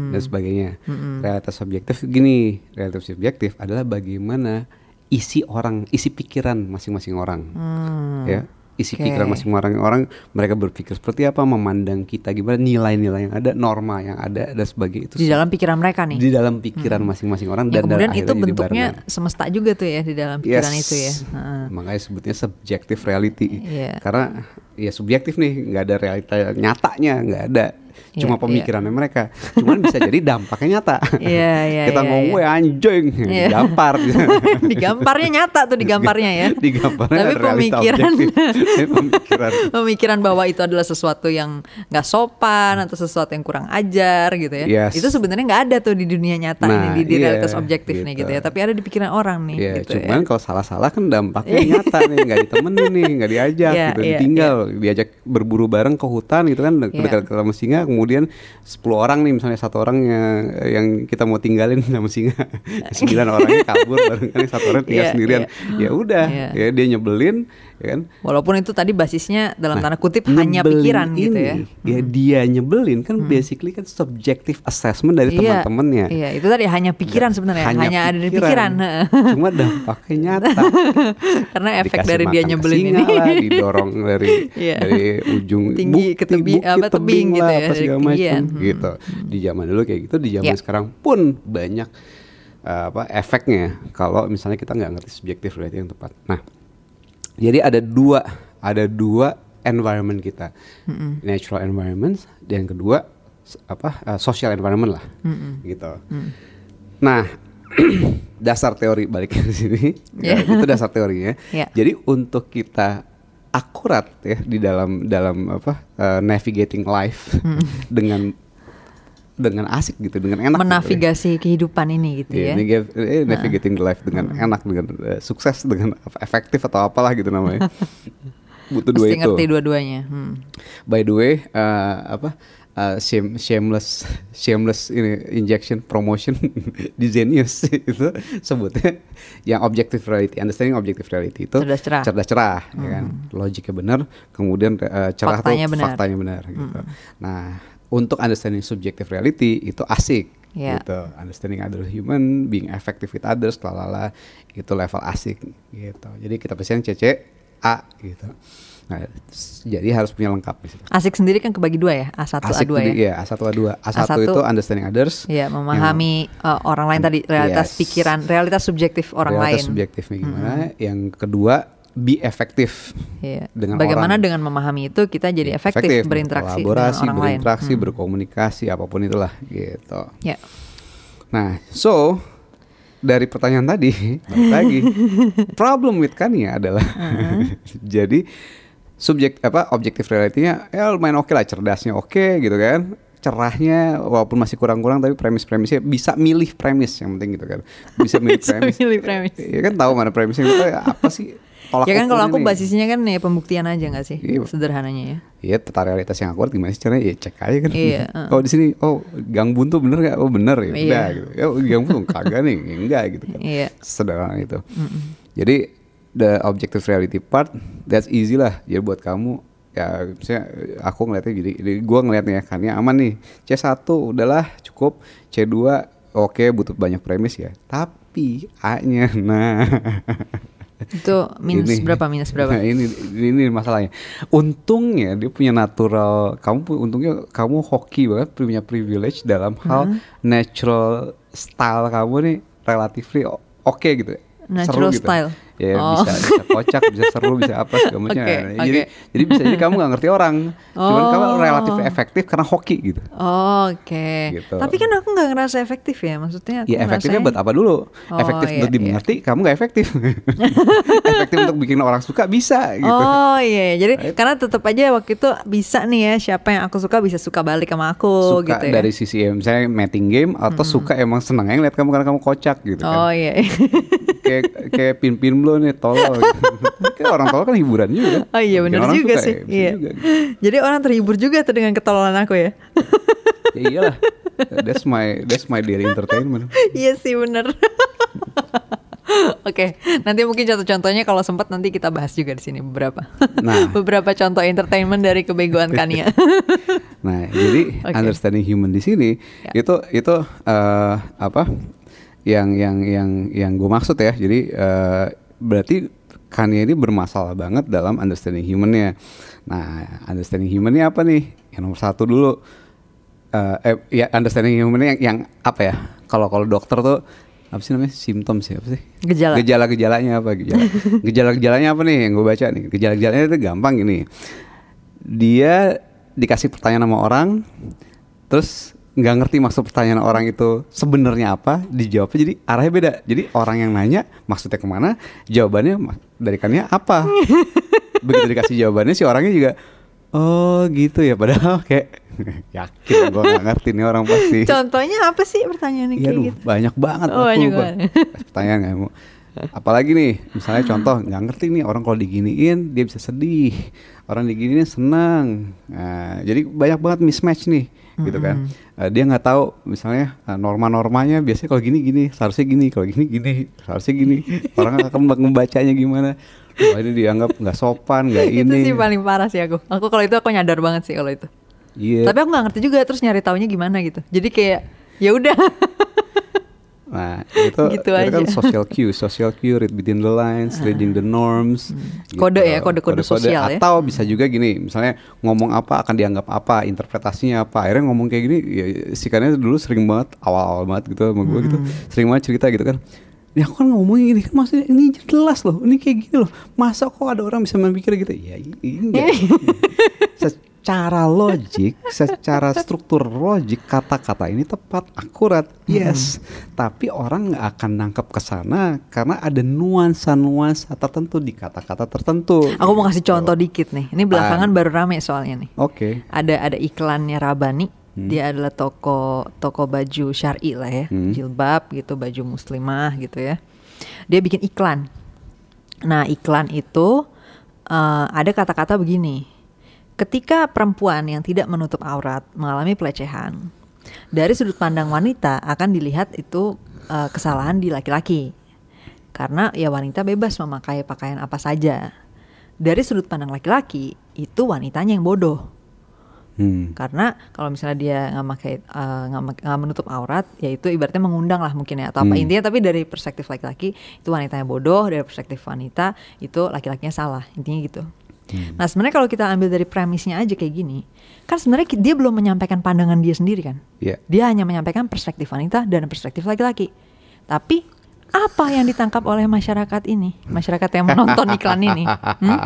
dan sebagainya. Realitas subjektif gini realitas subjektif adalah bagaimana isi orang isi pikiran masing-masing orang ya isi Hmm. Oke. pikiran masing-masing orang mereka berpikir seperti apa memandang kita gimana nilai-nilai yang ada norma yang ada dan sebagainya itu Di dalam pikiran mereka nih. di dalam pikiran masing-masing orang Ya, dan kemudian dan itu bentuknya semesta juga tuh ya di dalam pikiran Yes. itu ya. Heeh. Makanya sebutnya subjective reality. Iya. Karena ya subjektif nih, nggak ada realita nyatanya, nggak ada. Cuma Iya, pemikirannya mereka. Cuman bisa jadi dampaknya nyata. Iya, iya, Kita iya, ngomong iya. "Weh, anjing, Iya. digampar. *laughs* Digamparnya nyata tuh digamparnya ya. Digamparnya Tapi pemikiran *laughs* pemikiran. pemikiran bahwa itu adalah sesuatu yang nggak sopan atau sesuatu yang kurang ajar gitu ya. Yes. Itu sebenarnya nggak ada tuh di dunia nyata Nah, ini di, di iya, realitas objektif nih gitu. gitu ya. Tapi ada di pikiran orang nih. Ya, gitu cuman ya. kalau salah-salah kan dampaknya nyata nih, nggak ditemenin nih, nggak diajak Iya, gitu, iya, ditinggal, diajak berburu bareng ke hutan gitu kan, Iya. dekat ketemu singa, kemudian kemudian 10 orang nih misalnya satu orang yang, yang kita mau tinggalin *laughs* sama singa sembilan orangnya kabur *laughs* bareng kan satu orang tinggal Iya, sendirian iya. ya udah Iya. ya dia nyebelin ya kan Walaupun itu tadi basisnya dalam Nah, tanda kutip hanya pikiran gitu ya. ini, ya dia nyebelin kan basically kan subjective assessment dari Iya, teman-temannya Iya, itu tadi hanya pikiran sebenarnya, hanya, ada di pikiran. *laughs* cuma dampaknya nyata *laughs* Karena efek Dikasih dari dia nyebelin ini. lah, didorong dari *laughs* Iya. dari ujung Tinggi ke tebi- bukit apa, tebing gitu lah, ya, apa segala macam, Hmm. gitu di zaman dulu kayak gitu di zaman Iya. sekarang pun banyak uh, apa efeknya kalau misalnya kita nggak ngerti subjektif reality yang tepat nah jadi ada dua ada dua environment kita. Natural environment dan kedua apa uh, social environment lah. Gitu. Mm. nah *clears throat* dasar teori balik ke sini. *laughs* Ya, itu dasar teorinya. Iya. jadi untuk kita akurat ya di dalam dalam apa uh, navigating life *laughs* dengan dengan asik gitu dengan enak gitu ya. Menavigasi kehidupan ini gitu Iya, ya. naviga- eh, navigating the life dengan enak dengan eh, sukses dengan efektif atau apalah gitu namanya *laughs* butuh dua Mesti itu ngerti dua-duanya. Hmm. by the way eh, apa eh, shame, shameless *laughs* shameless ini injection promotion *laughs* di Zenius itu sebutnya yang objective reality understanding objective reality itu Cerdas cerah. Hmm. cerdas cerah ya kan logiknya benar kemudian eh, cerah Faktanya tuh benar. faktanya benar gitu nah untuk understanding subjective reality itu asik Ya. gitu understanding other human being effective with others lalala itu level asik gitu jadi kita pesan CC A gitu nah jadi harus punya lengkap di situ Asik sendiri kan kebagi dua ya, A1, Asik A2 tadi, ya. iya, A1 A2. A1, A1 itu understanding others. Ya, memahami uh, orang lain tadi realitas Yes. pikiran, realitas subjektif orang realitas lain. subjektifnya gimana. Yang kedua, be efektif. Iya. Dengan Bagaimana orang. dengan memahami itu kita jadi efektif, berinteraksi dengan berkolaborasi, orang lain. berinteraksi, Hmm. berkomunikasi, apa pun itulah gitu. Ya. Nah, so dari pertanyaan tadi lagi *laughs* problem with Kania adalah *laughs* jadi subjek apa objektif realitinya ya lumayan oke lah cerdasnya oke gitu kan cerahnya walaupun masih kurang-kurang tapi premis-premisnya bisa milih premis yang penting gitu kan bisa milih *laughs* Bisa premis milih premis. ya kan tahu mana premisnya apa sih tolak Ya kan kalau aku nih? basisnya kan ya pembuktian aja nggak sih? Iya. Sederhananya ya. Iya, tata realitas yang akurat gimana sih caranya? Ya cek aja kan. Iya, *laughs* uh. Oh di sini, oh gang buntu bener gak? Oh bener ya. Iya. Udah gitu. Ya gang buntu kagak nih, ya, *laughs* enggak gitu kan. Iya. Sederhana itu. Jadi the objective reality part that's easy lah. Jadi buat kamu ya misalnya aku ngeliatnya jadi, jadi gua ngeliatnya ya kan ya aman nih C1 udahlah cukup C2 oke butuh banyak premis ya tapi A-nya nah *laughs* Itu minus Ini. berapa? Minus berapa? Nah, *laughs* ini ini masalahnya. Untungnya dia punya natural. Kamu untungnya kamu hoki banget punya privilege dalam hal Hmm. natural style kamu nih relatively oke gitu. Natural gitu. style. Ya Oh. bisa, bisa kocak, bisa seru, bisa apa segala macam. Oke, Nah, Jadi oke. jadi bisa jadi kamu nggak ngerti orang. Cuman kamu Oh. relatif efektif karena hoki gitu. Oh, Oke. Gitu. Tapi kan aku nggak ngerasa efektif ya. Maksudnya aku Ya efektifnya buat apa dulu? Oh, efektif iya, untuk dimengerti, kamu nggak efektif. *laughs* efektif untuk bikin orang suka bisa gitu. Oh iya, iya. jadi karena tetap aja waktu itu bisa nih ya siapa yang aku suka bisa suka balik sama aku suka gitu ya. dari sisi ya, misalnya mating game atau suka emang seneng aja ngeliat kamu karena kamu kocak gitu Oh kan iya. kayak kayak pin lo nih tolol *laughs* gitu. kayak orang tolol kan hiburan juga Oh iya benar orang juga suka sih. ya, iya. juga gitu. *laughs* Jadi orang terhibur juga tuh dengan ketololan aku ya. ya iyalah that's my that's my daily entertainment *laughs* iya sih bener. Oke, nanti mungkin contoh-contohnya kalau sempat nanti kita bahas juga di sini beberapa. Nah. beberapa contoh entertainment dari kebegoan Kania. nah jadi Oke. understanding human di sini Ya. itu itu eh, apa yang yang yang yang gue maksud ya jadi eh, berarti Kanye ini bermasalah banget dalam understanding humannya. Nah, understanding humannya apa nih? Yang nomor satu dulu, eh, eh, ya understanding humannya yang, yang apa ya? Kalau kalau dokter tuh apa sih namanya? Simptom sih apa sih? Gejala. Gejala-gejalanya apa? Gejala. *laughs* Gejala-gejalanya apa nih yang gue baca nih? Gejala-gejalanya itu gampang gini. Dia dikasih pertanyaan sama orang, terus nggak ngerti maksud pertanyaan orang itu sebenarnya apa, dijawabnya jadi arahnya beda. Jadi orang yang nanya maksudnya ke mana, jawabannya dari kannya apa. *laughs* Begitu dikasih jawabannya si orangnya juga, oh gitu ya. Padahal kayak *laughs* yakin gue nggak ngerti nih orang pasti. Contohnya apa sih pertanyaannya Iya kayak gitu? banyak banget Oh, banyak banget. Pertanyaan mau. Apalagi nih, misalnya contoh nggak ngerti nih orang kalau diginiin dia bisa sedih, orang diginiin senang. Nah, jadi banyak banget mismatch nih gitu kan. Eh, dia nggak tahu misalnya eh, norma-normanya biasanya kalau gini gini, seharusnya gini, kalau gini gini, seharusnya gini. *laughs* Orang akan membacanya gimana? Wah ini dianggap nggak sopan, nggak itu ini. sih paling parah sih aku aku kalau itu aku nyadar banget sih kalau itu Iya. tapi aku nggak ngerti juga terus nyari taunya gimana gitu jadi kayak ya udah *laughs* Nah, itu, Gitu itu kan aja. social cue, social cue, read between the lines, reading the norms. gitu. Kode ya, kode-kode sosial ya. Atau bisa juga gini, misalnya ngomong apa akan dianggap apa, interpretasinya apa. Akhirnya ngomong kayak gini, ya, si Kania dulu sering banget, awal-awal banget gitu sama gue gitu, sering banget cerita gitu kan. Ya aku kan ngomongnya gini kan maksudnya ini jelas loh, ini kayak gini loh. Masa kok ada orang bisa memikir gitu? Ya ini enggak. *laughs* secara logik, *laughs* secara struktur logik kata-kata ini tepat, akurat, yes. Tapi orang nggak akan nangkep ke sana karena ada nuansa-nuansa tertentu di kata-kata tertentu. aku mau kasih gitu. contoh dikit nih ini belakangan baru rame soalnya nih Oke. ada ada iklannya Rabani dia adalah toko toko baju syari lah ya Hmm. jilbab gitu baju muslimah gitu ya dia bikin iklan nah iklan itu eh, ada kata-kata begini ketika perempuan yang tidak menutup aurat mengalami pelecehan dari sudut pandang wanita akan dilihat itu eh, kesalahan di laki-laki. Karena ya wanita bebas memakai pakaian apa saja. Dari sudut pandang laki-laki itu wanitanya yang bodoh. Hmm. karena kalau misalnya dia nggak pakai nggak mak- nggak menutup aurat ya itu ibaratnya mengundang lah mungkin ya. Atau apa. Hmm. intinya tapi dari perspektif laki-laki itu wanitanya bodoh. Dari perspektif wanita itu laki-lakinya salah. Intinya gitu Hmm. nah sebenarnya kalau kita ambil dari premisnya aja kayak gini kan sebenarnya dia belum menyampaikan pandangan dia sendiri kan Iya. dia hanya menyampaikan perspektif wanita dan perspektif laki-laki tapi apa yang ditangkap oleh masyarakat ini masyarakat yang menonton iklan ini *laughs* Hmm?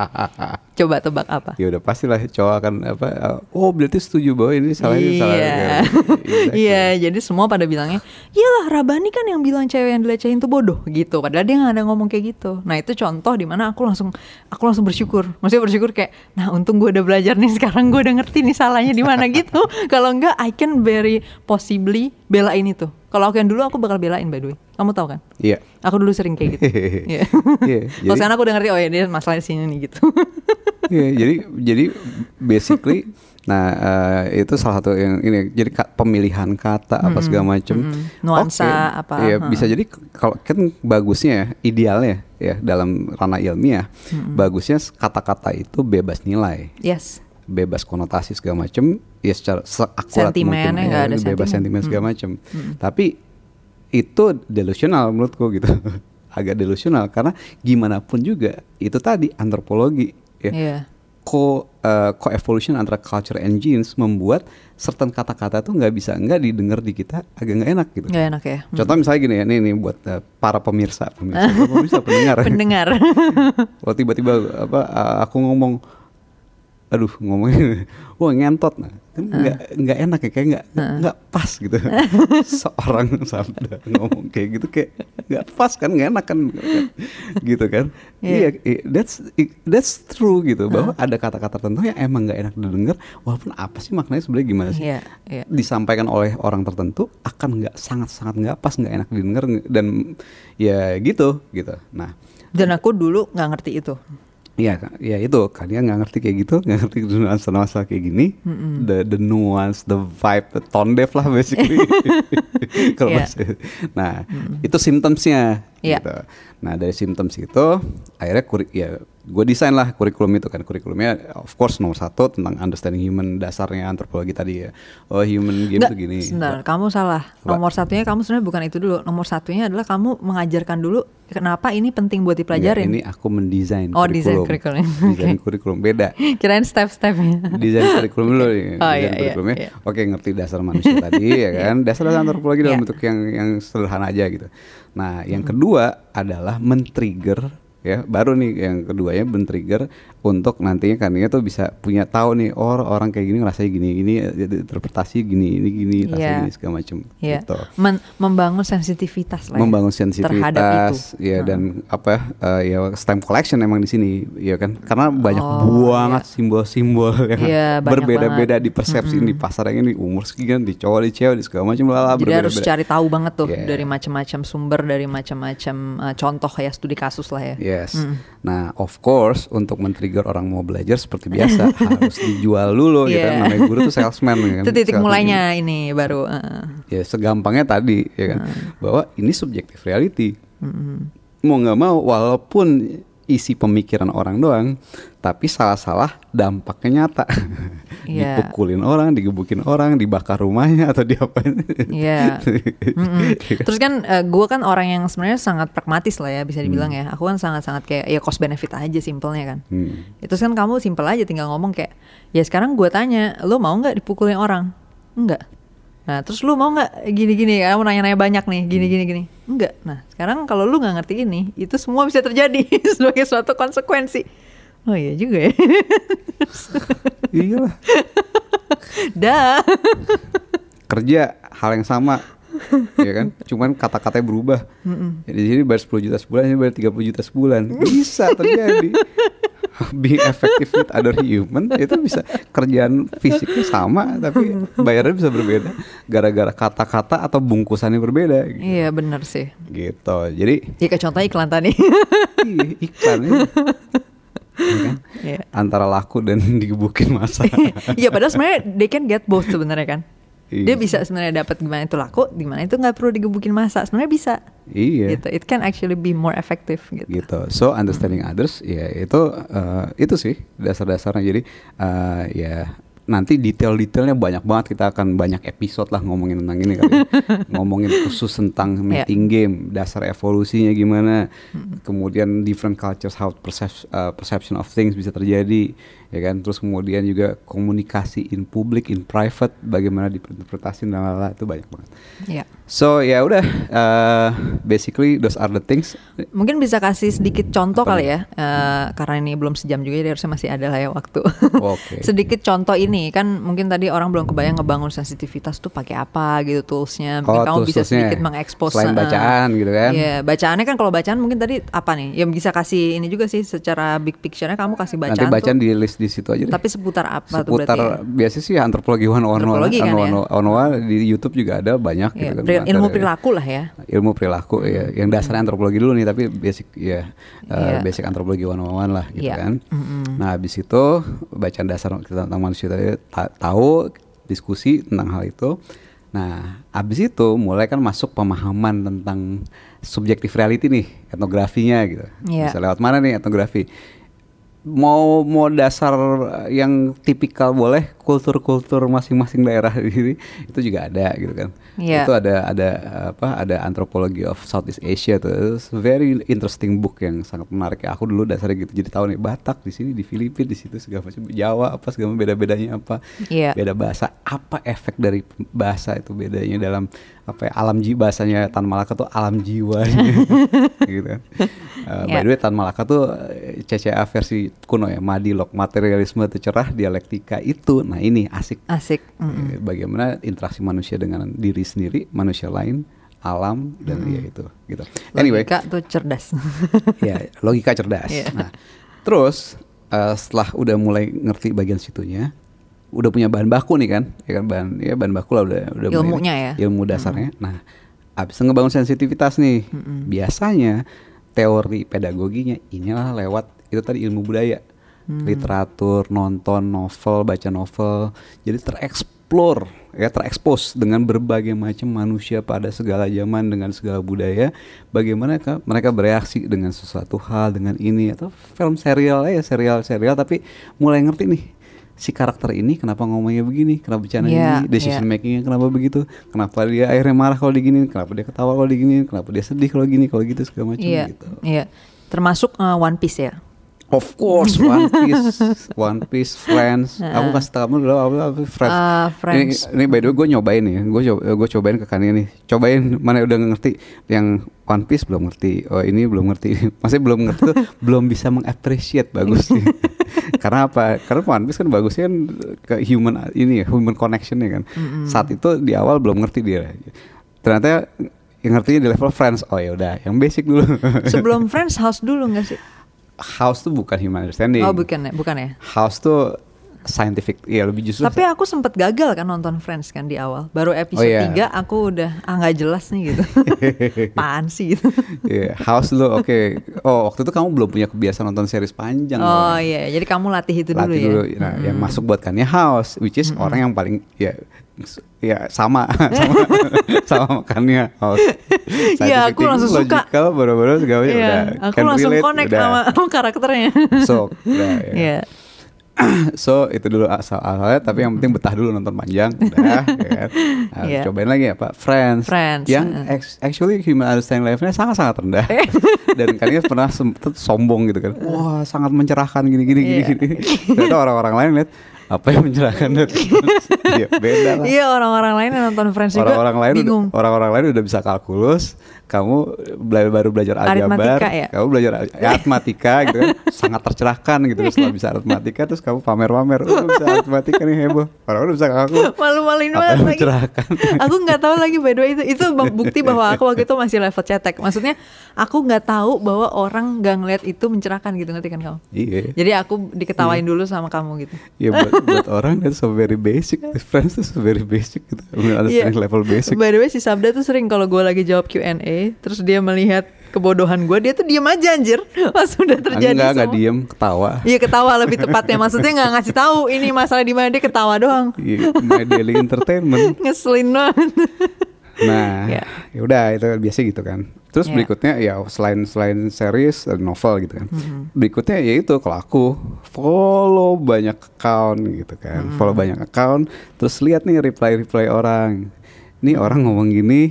Coba tebak apa Ya udah pastilah cowok akan apa? Oh berarti setuju bahwa ini salahnya salah. *laughs* Iya. Exactly. Iya, jadi semua pada bilangnya, "Iyalah, Rabani kan yang bilang cewek yang dilecehin tuh bodoh." gitu. Padahal dia nggak ada ngomong kayak gitu. Nah, itu contoh di mana aku langsung aku langsung bersyukur. Maksudnya bersyukur kayak, "Nah, untung gue udah belajar nih sekarang gue udah ngerti nih salahnya di mana *laughs* gitu." Kalau enggak, I can very possibly belain itu. Kalau aku yang dulu aku bakal belain by the way. Kamu tahu kan? Iya. Aku dulu sering kayak gitu. *laughs* Iya. Iya, Kalau jadi- sekarang aku udah ngerti, oh ya dia masalah di sini nih gitu. Iya, jadi jadi basically nah eh, itu salah satu yang ini jadi ka- pemilihan kata apa segala macam mm-mm. Nuansa Oke, apa, Iya, ha. bisa jadi kalau kan bagusnya ya, idealnya ya dalam ranah ilmiah bagusnya kata-kata itu bebas nilai yes. bebas konotasi segala macam ya secara seakurat mungkin ya, ada bebas sentimen. sentimen segala macam tapi itu delusional menurutku gitu *laughs* agak delusional karena gimana pun juga itu tadi antropologi ya Iya. co uh, co-evolution antara culture and genes membuat certain kata-kata tuh nggak bisa nggak didengar di kita agak nggak enak gitu Nggak enak ya. Hmm. contoh misalnya gini ya nih nih buat uh, para pemirsa pemirsa *laughs* pemirsa pendengar Pendengar. *laughs* kalau tiba-tiba apa uh, aku ngomong aduh ngomongin *laughs* wah ngentot nah. Kan nggak nggak enak ya kayak nggak nggak pas gitu. *laughs* Seorang sabda ngomong kayak gitu kayak nggak pas kan nggak enak kan gitu kan. Iya. iya i- that's that's true gitu bahwa ada kata-kata tertentu yang emang nggak enak didengar walaupun apa sih maknanya sebenarnya gimana sih? Iya, iya. disampaikan oleh orang tertentu akan nggak sangat-sangat nggak pas nggak enak didengar dan ya gitu gitu. Nah. Dan aku dulu nggak ngerti itu. Iya, ya itu kalian nggak ngerti kayak gitu, nggak ngerti *laughs* nuansa-nuansa kayak gini, the the nuance, the vibe, the tone deaf lah basically. *laughs* Kalau Iya. bahasa- Nah, itu symptomsnya. Iya. Gitu. Nah dari symptoms itu, akhirnya kuri, ya gue desain lah kurikulum itu kan kurikulumnya, of course nomor satu tentang understanding human dasarnya antropologi tadi ya. Oh human game Nggak, tuh gini. sebentar, kamu salah. Apa? Nomor satunya kamu sebenarnya bukan itu dulu. Nomor satunya adalah kamu mengajarkan dulu kenapa ini penting buat dipelajarin. ini aku mendesain Oh, desain kurikulum. *laughs* Desain kurikulum beda. *laughs* Kirain step-stepnya. desain kurikulum dulu nih. *laughs* Oh, desain iya, iya, kurikulumnya. iya. Oke, ngerti dasar manusia tadi ya kan. Dasar-dasar antropologi dalam Iya. bentuk yang yang sederhana aja gitu. Nah, yang kedua adalah men-trigger ya baru nih yang keduanya men-trigger untuk nantinya kan tuh bisa punya tahu nih oh orang kayak gini ngerasanya gini gini interpretasi gini ini gini rasanya Iya. gini segala macam Iya. gitu Men- membangun sensitivitas lah. ya, membangun terhadap itu. sensitivitas ya Hmm. dan apa eh, ya stamp collection emang di sini ya kan karena banyak Oh, banget simbol-simbol *laughs* yang Iya, banyak berbeda-beda di persepsi di pasar yang ini umur sekian di cowok di cewek di segala macam lah Jadi harus cari tahu banget tuh Iya. dari macam-macam sumber, dari macam-macam uh, contoh ya studi kasus lah ya. ya Yes. Nah, of course untuk men-trigger orang mau belajar seperti biasa *laughs* harus dijual dulu gitu kan. Iya. Namanya guru tuh salesman *laughs* kan. Itu titik Salesman mulainya ini baru. uh. Ya segampangnya tadi ya kan bahwa ini subjektif reality. Mau nggak mau walaupun isi pemikiran orang doang, tapi salah-salah dampaknya nyata. *laughs* Iya. Dipukulin orang, digebukin orang, dibakar rumahnya atau diapain. Iya. Mm-mm. Terus kan gue kan orang yang sebenarnya sangat pragmatis lah ya bisa dibilang ya. Aku kan sangat-sangat kayak ya cost benefit aja simpelnya kan. Hmm. Itu kan kamu simpel aja tinggal ngomong kayak ya sekarang gue tanya, lo mau nggak dipukulin orang? Enggak. Nah terus lu mau nggak gini-gini kamu nanya-nanya banyak nih gini-gini gini? Enggak. Nah sekarang kalau lu nggak ngerti ini, itu semua bisa terjadi *laughs* sebagai suatu konsekuensi. Oh iya juga ya. *laughs* Iyalah. Dah. kerja hal yang sama ya kan cuman kata-katanya berubah Ya, di sini bayar 10 juta sebulan ini bayar 30 juta sebulan bisa terjadi being effective with other human itu bisa kerjaan fisiknya sama tapi bayarnya bisa berbeda gara-gara kata-kata atau bungkusannya berbeda gitu, iya bener sih. gitu. jadi Ya kayak contohnya iklan tadi. iya, iklan ya. Ya kan? Iya. antara laku dan *laughs* digebukin masa *laughs* Iya padahal sebenarnya they can get both sebenarnya kan. Dia Iya. bisa sebenarnya dapat gimana itu laku, gimana itu nggak perlu digebukin masa. Sebenarnya bisa. iya Gitu. It can actually be more effective gitu. gitu. So understanding others ya itu eh, itu sih dasar-dasarnya. Jadi eh, ya nanti detail-detailnya banyak banget kita akan banyak episode lah ngomongin tentang ini kali. ya. *laughs* ngomongin khusus tentang Iya. meeting game, dasar evolusinya gimana, kemudian different cultures how percep- eh, perception of things bisa terjadi, ya kan. Terus kemudian juga komunikasi in public, in private, bagaimana diinterpretasi dan lain-lain itu banyak banget. Iya. So ya udah, eh, basically those are the things. Mungkin bisa kasih sedikit contoh Apa kali ya, eh, karena ini belum sejam juga, jadi harusnya masih ada lah ya waktu. Oke. *laughs* sedikit contoh ini kan mungkin tadi orang belum kebayang ngebangun sensitivitas tuh pakai apa gitu toolsnya. Mungkin Oh, kamu bisa tools-toolsnya. sedikit mengekspos. Selain eh, bacaan gitu kan. Iya, bacaannya kan kalau bacaan mungkin tadi apa nih? Ya bisa kasih ini juga sih secara big picture-nya kamu kasih bacaan Nanti bacaan tuh. di list di situ aja deh. Tapi seputar apa tuh Seputar berarti? biasanya sih antropologi one on one kan ya? di YouTube juga ada banyak Ya, gitu kan. pri- ilmu Antara- perilaku lah ya. ilmu perilaku ya yang dasarnya antropologi dulu nih tapi basic ya uh, Iya. basic antropologi one on one lah gitu Iya. kan nah habis itu bacaan dasar kita tentang manusia tadi ta- tahu diskusi tentang hal itu nah habis itu mulai kan masuk pemahaman tentang subjektif reality nih etnografinya gitu Iya. bisa lewat mana nih etnografi mau mau dasar yang tipikal boleh kultur-kultur masing-masing daerah *laughs* di sini itu juga ada gitu kan Iya. itu ada ada apa ada antropologi of Southeast Asia tuh It's very interesting book yang sangat menarik ya aku dulu dasarnya gitu jadi tahu nih Batak di sini di Filipina di situ segala macam Jawa apa segala beda bedanya apa Iya. beda bahasa apa efek dari bahasa itu bedanya dalam apa ya, alam jiwa bahasanya Tan Malaka tuh alam jiwanya *laughs* gitu kan Uh, by Iya. the way Tan Malaka tuh eh, CCA versi kuno ya Madilog materialisme itu cerah dialektika itu nah ini asik Asik. Mm-mm. Eh, bagaimana interaksi manusia dengan diri sendiri manusia lain alam dan ya itu gitu anyway Logika tuh cerdas. *laughs* ya logika cerdas. Iya. Nah, terus eh, setelah udah mulai ngerti bagian situnya, udah punya bahan baku nih kan, ya kan? Bahan ya bahan baku lah udah udah Ilmunya ya. ilmu dasarnya. Nah, abis ngebangun sensitivitas nih, biasanya teori pedagoginya inilah lewat itu tadi ilmu budaya, literatur, nonton novel, baca novel, jadi tereksplor ya terekspos dengan berbagai macam manusia pada segala zaman dengan segala budaya. Bagaimana ka- mereka bereaksi dengan sesuatu hal dengan ini atau film serial ya serial serial tapi mulai ngerti nih si karakter ini kenapa ngomongnya begini kenapa bercanda Iya, ini decision iya. makingnya kenapa begitu kenapa dia akhirnya marah kalau digini kenapa dia ketawa kalau digini kenapa dia sedih kalau gini kalau gitu segala macam Iya. gitu Iya. Termasuk uh, One Piece ya. Of course, One Piece, One Piece, Friends. *laughs* Aku kasih tau kamu dulu apa, apa Friends. Uh, Friends. Ini, ini by the way gue nyobain nih, gue coba, gue cobain ke Kania nih. Cobain mana udah ngerti, yang One Piece belum ngerti, oh ini belum ngerti. *laughs* Masih belum ngerti tuh, *laughs* belum bisa mengappreciate bagus nih. Karena apa? Karena One Piece kan bagusnya kan ke human ini ya, human connection ya kan. Saat itu di awal belum ngerti dia. Ternyata yang ngertinya di level Friends. Oh ya udah, yang basic dulu. Sebelum Friends House dulu nggak sih? House tuh bukan human understanding. Oh bukan ya, bukan ya. House tuh scientific ya lebih justru Tapi aku sempet gagal kan nonton Friends kan di awal. Baru episode Oh, iya. 3 aku udah ah nggak jelas nih gitu. *laughs* Apaan sih gitu. Iya, House dulu oke. Oh, waktu itu kamu belum punya kebiasaan nonton series panjang. Oh iya, jadi kamu latih itu dulu Latih ya. dulu. Nah, yang masuk buat kannya House, which is orang yang paling ya ya sama *laughs* sama sama makannya House. Iya, aku langsung suka. Logical, baru-baru segala Iya, udah. aku can langsung relate, connect udah. sama, sama karakternya. So, udah, ya. Iya. *clears throat* so itu dulu asal asalnya tapi yang penting betah dulu nonton panjang udah ya kan. Nah, *laughs* Iya. cobain lagi apa Friends, Friends, yang ex- actually human understanding levelnya sangat sangat rendah *laughs* dan kalian pernah sombong gitu kan wah sangat mencerahkan gini gini gini Iya. gini ternyata orang-orang lain lihat apa yang mencerahkan dari Iya, beda lah Iya orang-orang lain yang nonton Friends juga orang-orang lain bingung. orang-orang lain udah bisa kalkulus kamu bela- baru belajar aljabar. Ya? kamu belajar ya, aritmatika gitu kan. *laughs* Sangat tercerahkan gitu setelah bisa aritmatika terus kamu pamer-pamer. Oh bisa aritmatika nih heboh. Orang udah bisa kalkulus Malu-maluin banget lagi. mencerahkan? Aku nggak tahu lagi by the way. Itu itu buk- bukti bahwa aku waktu itu masih level cetek. Maksudnya aku nggak tahu bahwa orang nggak ngeliat itu mencerahkan gitu. Ngerti kan kamu? iya. Jadi aku diketawain dulu sama kamu gitu. ya buat, buat orang itu so very basic. Friends itu so very basic gitu. Understanding level basic. By the way si Sabda tuh sering kalau gue lagi jawab Q&A, terus dia melihat kebodohan gue, dia tuh diem aja anjir. *laughs* Pas udah terjadi enggak enggak diem ketawa Iya ketawa lebih tepatnya. Maksudnya nggak ngasih tahu ini masalah di mana dia ketawa doang. Iya, daily entertainment *laughs* Ngeselin banget. Nah, Ya. ya udah itu biasa gitu kan. Terus Ya. berikutnya ya selain selain series ada novel gitu kan. Mm-hmm. Berikutnya ya itu kalau aku follow banyak account gitu kan. Mm-hmm. Follow banyak account, terus lihat nih reply-reply orang. Nih Mm-hmm. orang ngomong gini,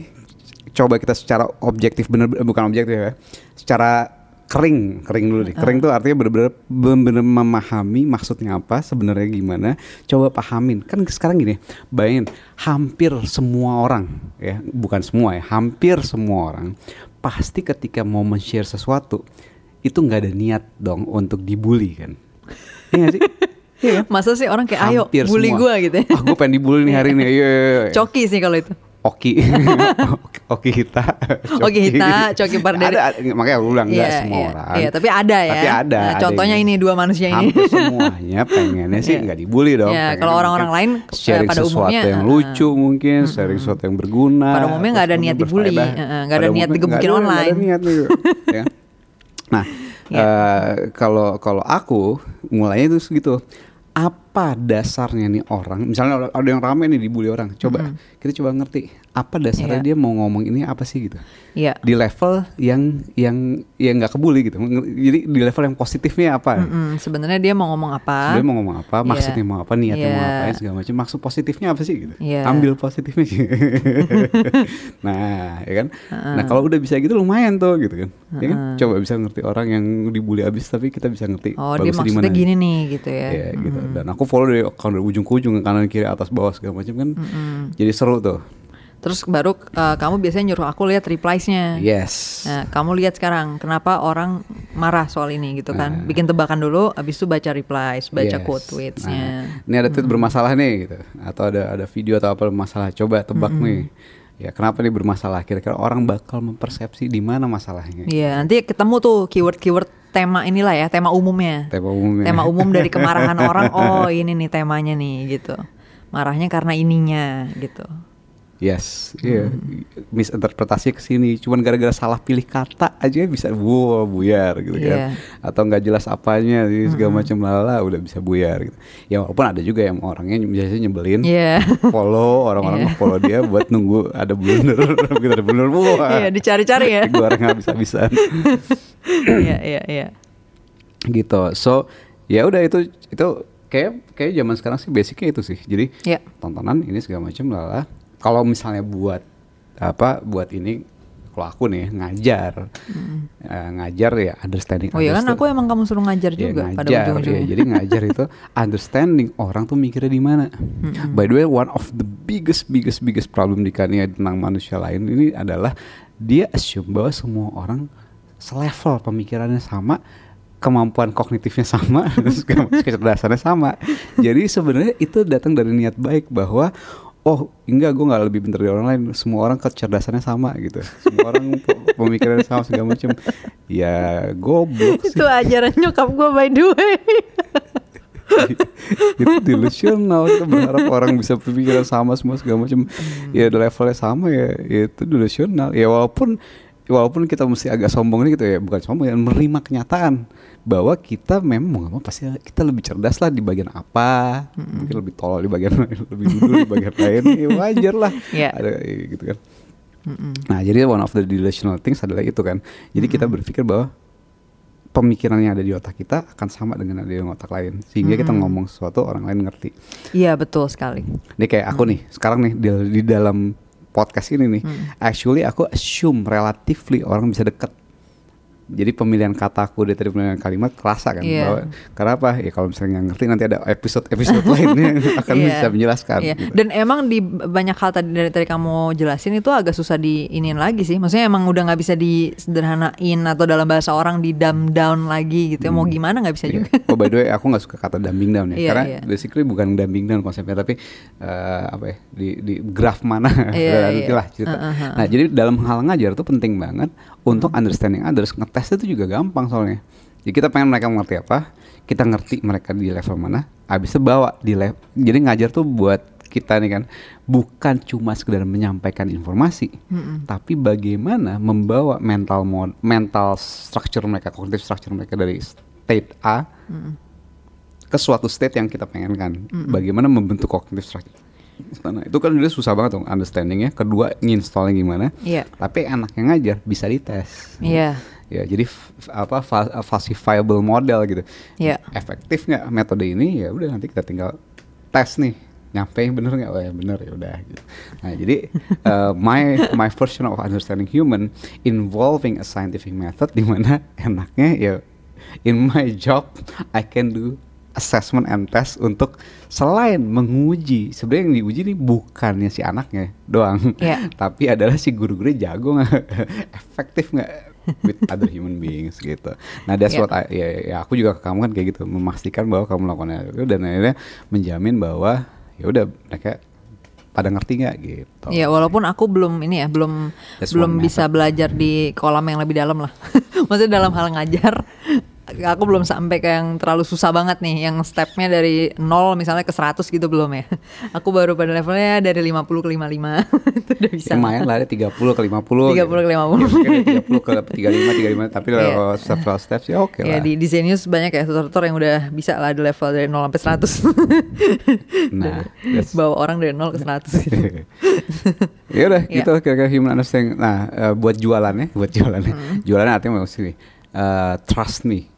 coba kita secara objektif bener bukan objektif ya. Secara kering, kering dulu deh. Kering tuh artinya bener-bener bener-bener memahami maksudnya apa, sebenarnya gimana. Coba pahamin. Kan sekarang gini, bayangin hampir semua orang ya, bukan semua ya, hampir semua orang pasti ketika mau men-share sesuatu itu nggak ada niat dong untuk dibully kan. Iya sih? Iya kan? *laughs* Masa sih orang kayak ayo bully gue gitu ya. Ah, gue pengen dibully nih hari ini. *laughs* Iya, iya, iya. Coki sih kalau itu. Oki, *laughs* Oki Hita, Oki Hita, Coki Pardede. Ada, ada, makanya aku bilang enggak Iya, semua iya. orang. Iya, tapi ada ya. Tapi ada. Nah, contohnya ini dua manusia ini. Hampir semuanya pengennya sih Iya. nggak dibully dong. Iya, Pengen kalau orang-orang lain, eh, sharing pada sesuatu umumnya, yang eh, lucu mungkin, sharing sesuatu yang berguna. Pada umumnya nggak ada niat dibully, eh, eh, nggak ada niat digebukin online. niat gitu. *laughs* ya. Nah, Iya. eh, kalau kalau aku mulainya itu gitu. Apa dasarnya nih orang? Misalnya ada yang rame nih dibully orang. Coba kita coba ngerti apa dasarnya Iya. dia mau ngomong ini apa sih gitu Iya. di level yang yang yang nggak kebuli gitu. Jadi di level yang positifnya apa? Mm-mm, Sebenarnya dia mau ngomong apa? Sebenarnya mau ngomong apa, Iya. maksudnya mau apa, niatnya mau Iya. apa, segala macam. Maksud positifnya apa sih gitu? Iya. Ambil positifnya. *laughs* nah, ya kan. Nah kalau udah bisa gitu lumayan tuh gitu kan. Ya kan? Coba bisa ngerti orang yang dibully abis tapi kita bisa ngerti. Oh, dia maksudnya gini nih gitu ya. Iya gitu. Dan aku follow dari dari ujung ke ujung kanan kiri atas bawah segala macam kan. Jadi seru tuh. Terus baru eh, kamu biasanya nyuruh aku lihat replies-nya. Yes. Nah, kamu lihat sekarang kenapa orang marah soal ini gitu kan? Bikin tebakan dulu, abis itu baca replies, baca Yes. quote tweets-nya. Nah, ini ada tweet bermasalah nih gitu atau ada ada video atau apa bermasalah. Coba tebak nih. Ya kenapa nih bermasalah? Kira-kira orang bakal mempersepsi di mana masalahnya? Iya, nanti ketemu tuh keyword-keyword tema inilah ya, tema umumnya. Tema umumnya. Tema umum dari *laughs* kemarahan orang. Oh, ini nih temanya nih gitu. Marahnya karena ininya gitu. Yes, iya. Misinterpretasi ke sini, cuman gara-gara salah pilih kata aja bisa wow buyar gitu kan. Iya. Atau nggak jelas apanya jadi segala macam lala udah bisa buyar gitu. Ya walaupun ada juga yang orangnya biasanya nyebelin. Iya. Follow orang-orang Iya. follow dia buat nunggu ada blunder, *laughs* gitu ada blunder wah. Iya, dicari-cari ya. *laughs* Gue orang habis-habisan. Iya, iya, iya. gitu. So ya udah itu itu kayak kayak zaman sekarang sih basicnya itu sih. Jadi Iya. tontonan ini segala macam lala. Kalau misalnya buat apa buat ini kalau aku nih ngajar eh, ngajar ya understanding Oh iya kan aku emang kamu suruh ngajar ya, juga pada ngajar, ujung-ujungnya. ya. jadi ngajar itu understanding orang tuh mikirnya di mana by the way one of the biggest biggest biggest problem di Kania tentang manusia lain ini adalah dia assume bahwa semua orang selevel pemikirannya sama kemampuan kognitifnya sama *laughs* terus ke- kecerdasannya sama. Jadi sebenarnya itu datang dari niat baik bahwa oh enggak gue nggak lebih pintar dari orang lain. Semua orang kecerdasannya sama gitu. Semua orang pe- pemikirannya sama segala macam. Ya goblok sih. Itu ajaran nyokap gue by the way. *laughs* itu delusional. Kita berharap orang bisa berpikiran sama semua segala macam. Hmm. ya levelnya sama ya, ya itu delusional. Ya walaupun walaupun kita mesti agak sombong nih gitu ya. Bukan sombong ya menerima kenyataan bahwa kita memang mau mau pasti kita lebih cerdas lah di bagian apa Hmm. mungkin lebih tolol di bagian lain *laughs* lebih dulu di bagian lain ya wajar lah Iya. ada gitu kan Mm-mm. Nah, jadi one of the delusional things adalah itu kan. Jadi kita berpikir bahwa pemikiran yang ada di otak kita akan sama dengan ada di otak lain, sehingga kita ngomong sesuatu orang lain ngerti. Iya betul sekali. Ini kayak aku nih, sekarang nih di, di dalam podcast ini nih, actually aku assume relatively orang bisa deket. Jadi pemilihan kataku dari tadi pemilihan kalimat kerasa kan Iya. bahwa karena apa? Ya kalau misalnya nggak ngerti nanti ada episode-episode *laughs* lainnya yang akan Iya. bisa menjelaskan. Iya. gitu. Dan emang di banyak hal tadi dari tadi kamu jelasin itu agak susah diinin lagi sih. Maksudnya emang udah nggak bisa disederhanain atau dalam bahasa orang di dumb down lagi gitu. ya. Mau gimana nggak bisa Iya. juga. Oh by the way, aku nggak suka kata dumbing down ya, Iya, karena iya. basically bukan dumbing down konsepnya, tapi eh, apa ya di di graf mana, *laughs* nanti iya. lah cerita. Uh, uh, uh. Nah jadi dalam hal ngajar tuh penting banget untuk understanding others, ngetes itu juga gampang soalnya. Jadi kita pengen mereka mengerti apa, kita ngerti mereka di level mana, habis itu bawa di level. Jadi ngajar tuh buat kita nih kan bukan cuma sekedar menyampaikan informasi, tapi bagaimana membawa mental mod, mental structure mereka, cognitive structure mereka dari state A ke suatu state yang kita pengenkan. Bagaimana membentuk cognitive structure. Nah, itu kan udah susah banget dong understandingnya. Kedua nginstallnya gimana. Iya. Tapi enak yang ngajar bisa dites. Iya. Ya jadi f- f- apa fa- falsifiable model gitu. Iya. Efektif nggak metode ini? Ya udah nanti kita tinggal tes nih. Nyampe bener nggak? Oh ya bener ya udah. Gitu. Nah jadi uh, *laughs* my my version of understanding human involving a scientific method di mana enaknya ya in my job I can do assessment and test untuk selain menguji sebenarnya yang diuji nih bukannya si anaknya doang Iya. *laughs* tapi adalah si guru-gurunya jago nggak *laughs* efektif nggak with other human beings gitu nah that's Iya. what I, ya, ya aku juga ke kamu kan kayak gitu memastikan bahwa kamu melakukannya itu dan akhirnya menjamin bahwa ya udah mereka pada ngerti nggak gitu Iya, walaupun aku belum ini ya, belum That's belum bisa belajar di kolam yang lebih dalam lah. *laughs* Maksudnya dalam hal ngajar, aku belum sampai ke yang terlalu susah banget nih, yang stepnya dari 0 misalnya ke 100 gitu belum ya. *laughs* Aku baru pada levelnya dari 50 ke 55 *laughs* itu udah bisa. lumayan lah ada 30 ke 50 30 ke 50. ya, mungkin ada 30 ke 35 35 tapi Iya. kalau several steps ya oke Ya lah di, di Zenius banyak ya tutor-tutor yang udah bisa lah di level dari 0 sampai 100. *laughs* nah Bawa orang dari 0 ke 100 gitu. ya udah Iya. gitu kira-kira human understanding nah eh, buat jualannya buat jualannya Hmm. jualannya artinya maksudnya uh, trust me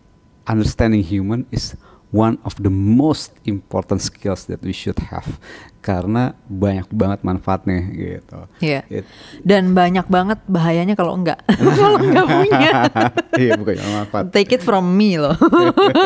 understanding human is one of the most important skills that we should have karena banyak banget manfaatnya gitu Iya. It- Dan banyak banget bahayanya kalau enggak. *laughs* kalau enggak punya. iya bukan manfaat Take it from me loh.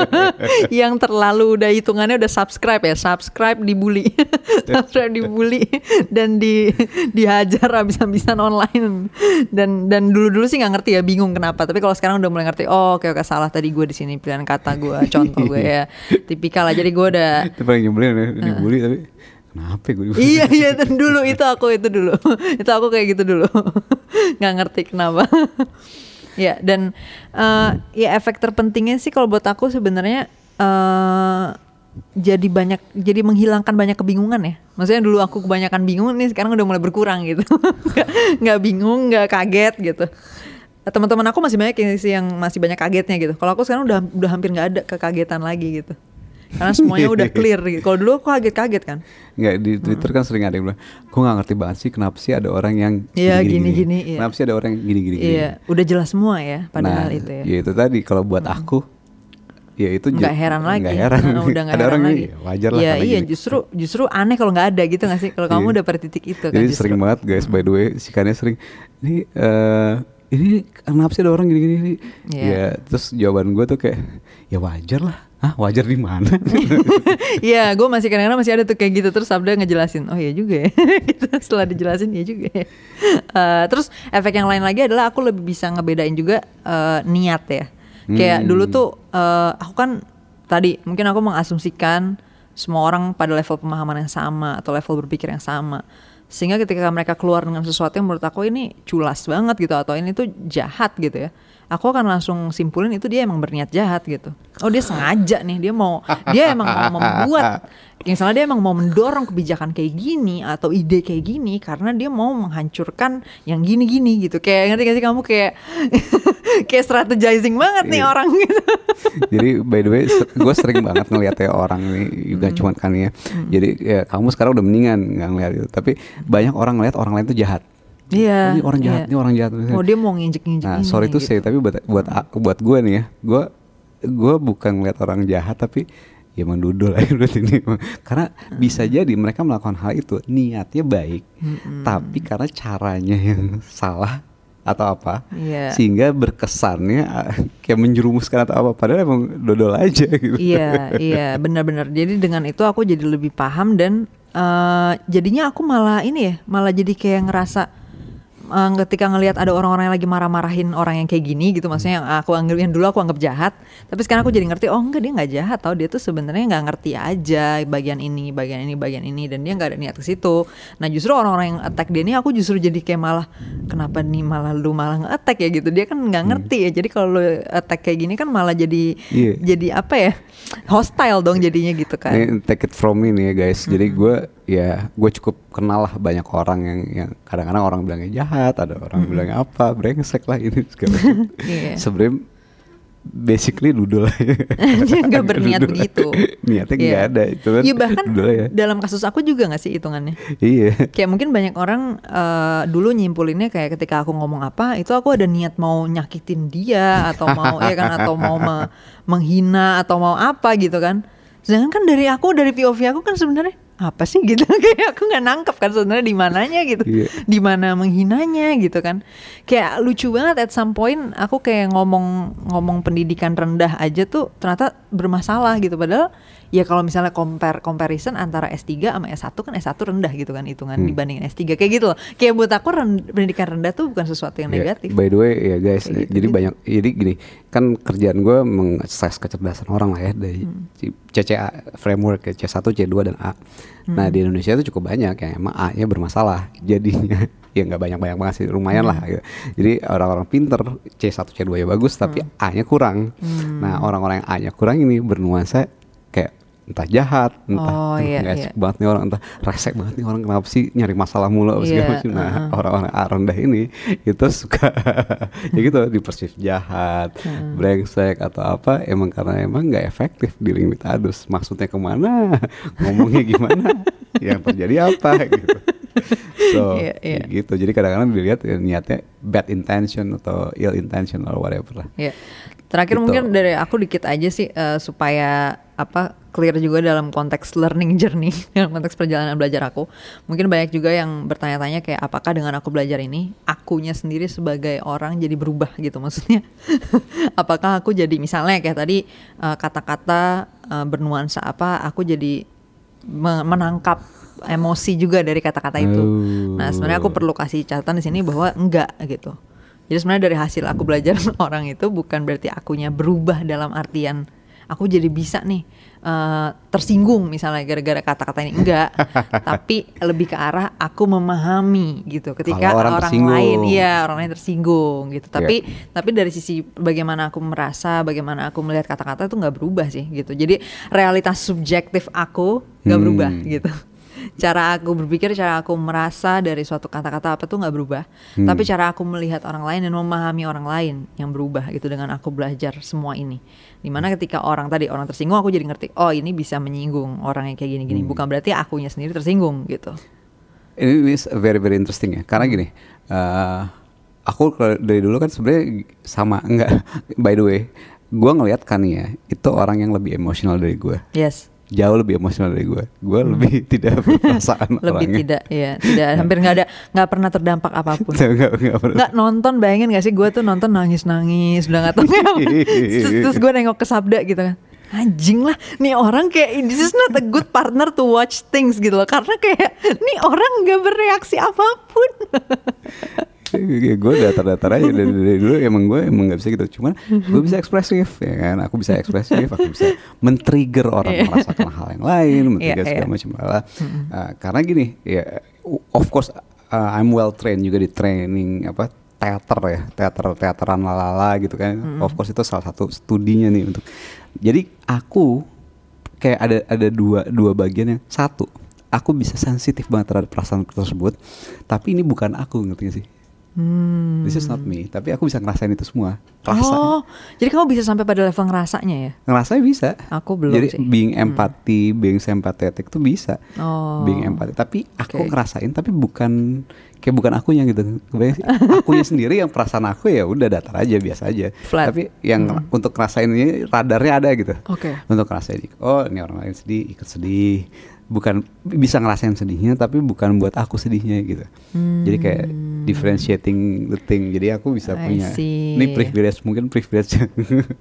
*laughs* yang terlalu udah hitungannya udah subscribe ya, subscribe dibully, *laughs* subscribe dibully dan di dihajar habis-habisan online. Dan dan dulu-dulu sih nggak ngerti ya, bingung kenapa. Tapi kalau sekarang udah mulai ngerti, oh oke oke salah tadi gue di sini pilihan kata gue, contoh gue ya, tipikal aja. Jadi gue udah itu paling nyebelin ya dibully tapi kenapa gue dibully iya iya itu dulu itu aku itu dulu. *laughs* Itu aku kayak gitu dulu. *laughs* Nggak ngerti kenapa. *laughs* Ya dan eh, ya efek terpentingnya sih kalau buat aku sebenarnya eh jadi banyak jadi menghilangkan banyak kebingungan ya. Maksudnya dulu aku kebanyakan bingung nih sekarang udah mulai berkurang gitu. Nggak bingung nggak kaget gitu. Teman-teman aku masih banyak yang yang masih banyak kagetnya gitu. Kalau aku sekarang udah udah hampir nggak ada kekagetan lagi gitu karena semuanya udah clear gitu *laughs* kalau dulu aku kaget-kaget kan Nggak di Twitter kan sering ada yang bilang, gue nggak ngerti banget sih kenapa sih ada orang yang Iya, gini-gini, iya. Kenapa sih ada orang yang gini-gini? Iya, udah jelas semua ya padahal nah, itu ya. itu tadi kalau buat aku, ya itu Nggak heran lagi. Nggak heran. Nah, udah *laughs* nggak ada heran orang lagi. ya wajar lah. Iya, karena iya gini. justru justru aneh kalau nggak ada gitu nggak sih? Kalau kamu Iya. udah pada titik itu kan. Jadi justru. sering banget guys, by the way, sikannya sering. Ini eh ini kenapa sih ada orang gini-gini? Iya. Ya, terus jawaban gue tuh kayak, ya wajar lah. Ah, wajar di mana? *laughs* Iya, gue masih kadang-kadang masih ada tuh kayak gitu terus Sabda ngejelasin. Oh iya juga ya. *laughs* gitu. Setelah dijelasin iya juga ya. Eh, terus efek yang lain lagi adalah aku lebih bisa ngebedain juga eh, niat ya. Kayak Hmm. dulu tuh eh, aku kan tadi mungkin aku mengasumsikan semua orang pada level pemahaman yang sama atau level berpikir yang sama. Sehingga ketika mereka keluar dengan sesuatu yang menurut aku ini culas banget gitu atau ini tuh jahat gitu ya. Aku akan langsung simpulin itu dia emang berniat jahat gitu. Oh dia sengaja nih dia mau dia emang mau membuat misalnya dia emang mau mendorong kebijakan kayak gini atau ide kayak gini karena dia mau menghancurkan yang gini-gini gitu. Kayak ngerti gak sih kamu kayak *laughs* kayak strategizing banget nih Iya. orang gitu. *laughs* Jadi by the way, gue sering banget ngeliat ya orang nih juga Hmm. cuman kan ya. Jadi ya, kamu sekarang udah mendingan nggak ngeliat itu. Tapi banyak orang ngeliat orang lain tuh jahat. Iya. Oh, ini orang jahat, iya. ini orang jahat. Oh dia mau nginjek-nginjek Nah, sorry tuh gitu. say, tapi buat buat buat gue nih ya, gue gue bukan ngeliat orang jahat tapi ya mendudul aja *laughs* berarti ini karena bisa jadi mereka melakukan hal itu niatnya baik tapi karena caranya yang salah atau apa Iya. sehingga berkesannya kayak menjerumuskan atau apa padahal emang dodol aja *laughs* gitu Iya, iya, benar-benar. Jadi dengan itu aku jadi lebih paham dan eh, jadinya aku malah ini ya, malah jadi kayak ngerasa eh, ketika ngelihat ada orang-orang yang lagi marah-marahin orang yang kayak gini gitu, maksudnya yang aku anggap yang dulu aku anggap jahat, tapi sekarang aku jadi ngerti, oh enggak dia nggak jahat, tau dia tuh sebenarnya nggak ngerti aja bagian ini, bagian ini, bagian ini, dan dia nggak ada niat ke situ. Nah justru orang-orang yang attack dia ini, aku justru jadi kayak malah kenapa nih malah lu malah nge-attack ya gitu, dia kan nggak ngerti ya, jadi kalau lu attack kayak gini kan malah jadi Iya. jadi apa ya *laughs* hostile dong jadinya gitu kan Ini take it from me nih ya guys. Jadi gue ya gue cukup kenal lah banyak orang yang yang kadang-kadang orang bilangnya jahat, ada orang bilangnya apa, brengsek lah ini segala *laughs* macam. Iya. Sebenarnya basically dudul *laughs* aja. dia nggak berniat Dudul. begitu Niatnya nggak ada itu kan. Iya, bahkan dudul aja. dalam kasus aku juga nggak sih hitungannya Iya. kayak mungkin banyak orang eh, dulu nyimpulinnya kayak ketika aku ngomong apa itu aku ada niat mau nyakitin dia atau mau ya kan atau mau me- menghina atau mau apa gitu kan sedangkan kan dari aku dari POV aku kan sebenarnya apa sih gitu? *laughs* Kayak aku nggak nangkep kan sebenarnya di mananya gitu. Iya. di mana menghinanya gitu kan. Kayak lucu banget at some point aku kayak ngomong ngomong pendidikan rendah aja tuh ternyata bermasalah gitu. Padahal ya kalau misalnya compare comparison antara S3 sama S1 kan S1 rendah gitu kan hitungan Hmm. dibandingin S3 kayak gitu loh. Kayak buat aku ren- pendidikan rendah tuh bukan sesuatu yang Ya, negatif. By the way ya guys, Kayak gitu, jadi gitu. banyak jadi gini kan kerjaan gue mengakses kecerdasan orang lah ya dari Hmm. CCA framework ya C1, C2 dan A. Hmm. Nah di Indonesia itu cukup banyak yang emang A-nya bermasalah jadinya *laughs* ya nggak banyak banyak banget sih lumayan lah. Hmm. gitu. Jadi orang-orang pinter C1, C2 ya bagus tapi A-nya kurang. Hmm. Nah orang-orang yang A-nya kurang ini bernuansa entah jahat, entah Oh, "Aduh, *laughs* iya, iya. banget nih orang, entah resek banget nih orang kenapa sih nyari masalah mulu apa segala Iya, macam. Nah uh-uh. orang-orang A rendah ini itu suka *laughs* ya gitu dipersif jahat, Hmm. brengsek atau apa emang karena emang nggak efektif dealing with others. Maksudnya ke mana, *laughs* ngomongnya gimana, yang terjadi apa gitu. So Iya, iya. gitu. Jadi kadang-kadang dilihat ya, niatnya bad intention atau ill intention or whatever lah. Ya. Terakhir Gitu. mungkin dari aku dikit aja sih eh, supaya apa clear juga dalam konteks learning journey *laughs* dalam konteks perjalanan belajar aku. Mungkin banyak juga yang bertanya-tanya kayak apakah dengan aku belajar ini akunya sendiri sebagai orang jadi berubah gitu maksudnya. *laughs* apakah aku jadi misalnya kayak tadi eh, kata-kata eh, bernuansa apa aku jadi me- menangkap emosi juga dari kata-kata itu. Nah, sebenarnya aku perlu kasih catatan di sini bahwa enggak gitu. Jadi sebenarnya dari hasil aku belajar *laughs* orang itu bukan berarti akunya berubah dalam artian aku jadi bisa nih eh, tersinggung misalnya gara-gara kata-kata ini enggak, *laughs* tapi lebih ke arah aku memahami gitu. Ketika Kalau orang orang, lain iya orang lain tersinggung gitu. Tapi Iya. tapi dari sisi bagaimana aku merasa, bagaimana aku melihat kata-kata itu nggak berubah sih gitu. Jadi realitas subjektif aku nggak Hmm. berubah gitu. Cara aku berpikir, cara aku merasa dari suatu kata-kata apa tuh nggak berubah. Hmm. Tapi cara aku melihat orang lain dan memahami orang lain yang berubah gitu dengan aku belajar semua ini. Di mana ketika orang tadi orang tersinggung, aku jadi ngerti, oh ini bisa menyinggung orang yang kayak gini-gini. Hmm. Bukan berarti akunya sendiri tersinggung gitu. Ini, ini very very interesting ya. Karena gini, eh, aku kalau dari dulu kan sebenarnya sama enggak. By the way, gua ngelihat kan ya itu orang yang lebih emosional dari gue. Yes. Jauh lebih emosional dari gue. Gue lebih *laughs* tidak berperasaan Hmm. *laughs* lebih orangnya. tidak ya tidak hampir nggak ada nggak pernah terdampak apa pun *laughs* nggak nonton bayangin gak sih gue tuh nonton nangis nangis udah nggak tahu terus, terus gue nengok ke Sabda gitu kan anjing lah nih orang kayak this is not a good partner to watch things gitu loh karena kayak nih orang nggak bereaksi apa pun gue datar-datar aja dari, dari dulu emang gue emang nggak bisa gitu cuman gue bisa ekspresif ya kan aku bisa ekspresif aku bisa men-trigger orang Iya. merasakan hal yang lain men-trigger Iya, segala iya. macam hal Uh, karena gini ya of course uh, I'm well trained juga di training apa teater ya, teater teateran lalala gitu kan. Of course itu salah satu studinya nih untuk. Jadi aku kayak ada ada dua dua bagian yang satu aku bisa sensitif banget terhadap perasaan tersebut, tapi ini bukan aku ngerti gak sih? Hmm. This is not me, tapi aku bisa ngerasain itu semua. Rasa, Oh, jadi kamu bisa sampai pada level ngerasanya ya? ngerasain bisa. Aku belum Jadi sih. Hmm. being empathy, being sympathetic tuh bisa. Oh. Being empathy, tapi aku Oke. ngerasain tapi bukan kayak bukan akunya gitu. Kebayang sih? akunya *laughs* sendiri yang perasaan aku ya udah datar aja biasa aja. Flat. Tapi yang untuk ngerasain ini radarnya ada gitu. Oke. Untuk ngerasain oh ini orang lain sedih, ikut sedih. Bukan bisa ngerasain sedihnya tapi bukan buat aku sedihnya gitu. Jadi kayak differentiating the thing. Jadi aku bisa Hmm. I punya see. ini privilege mungkin privilege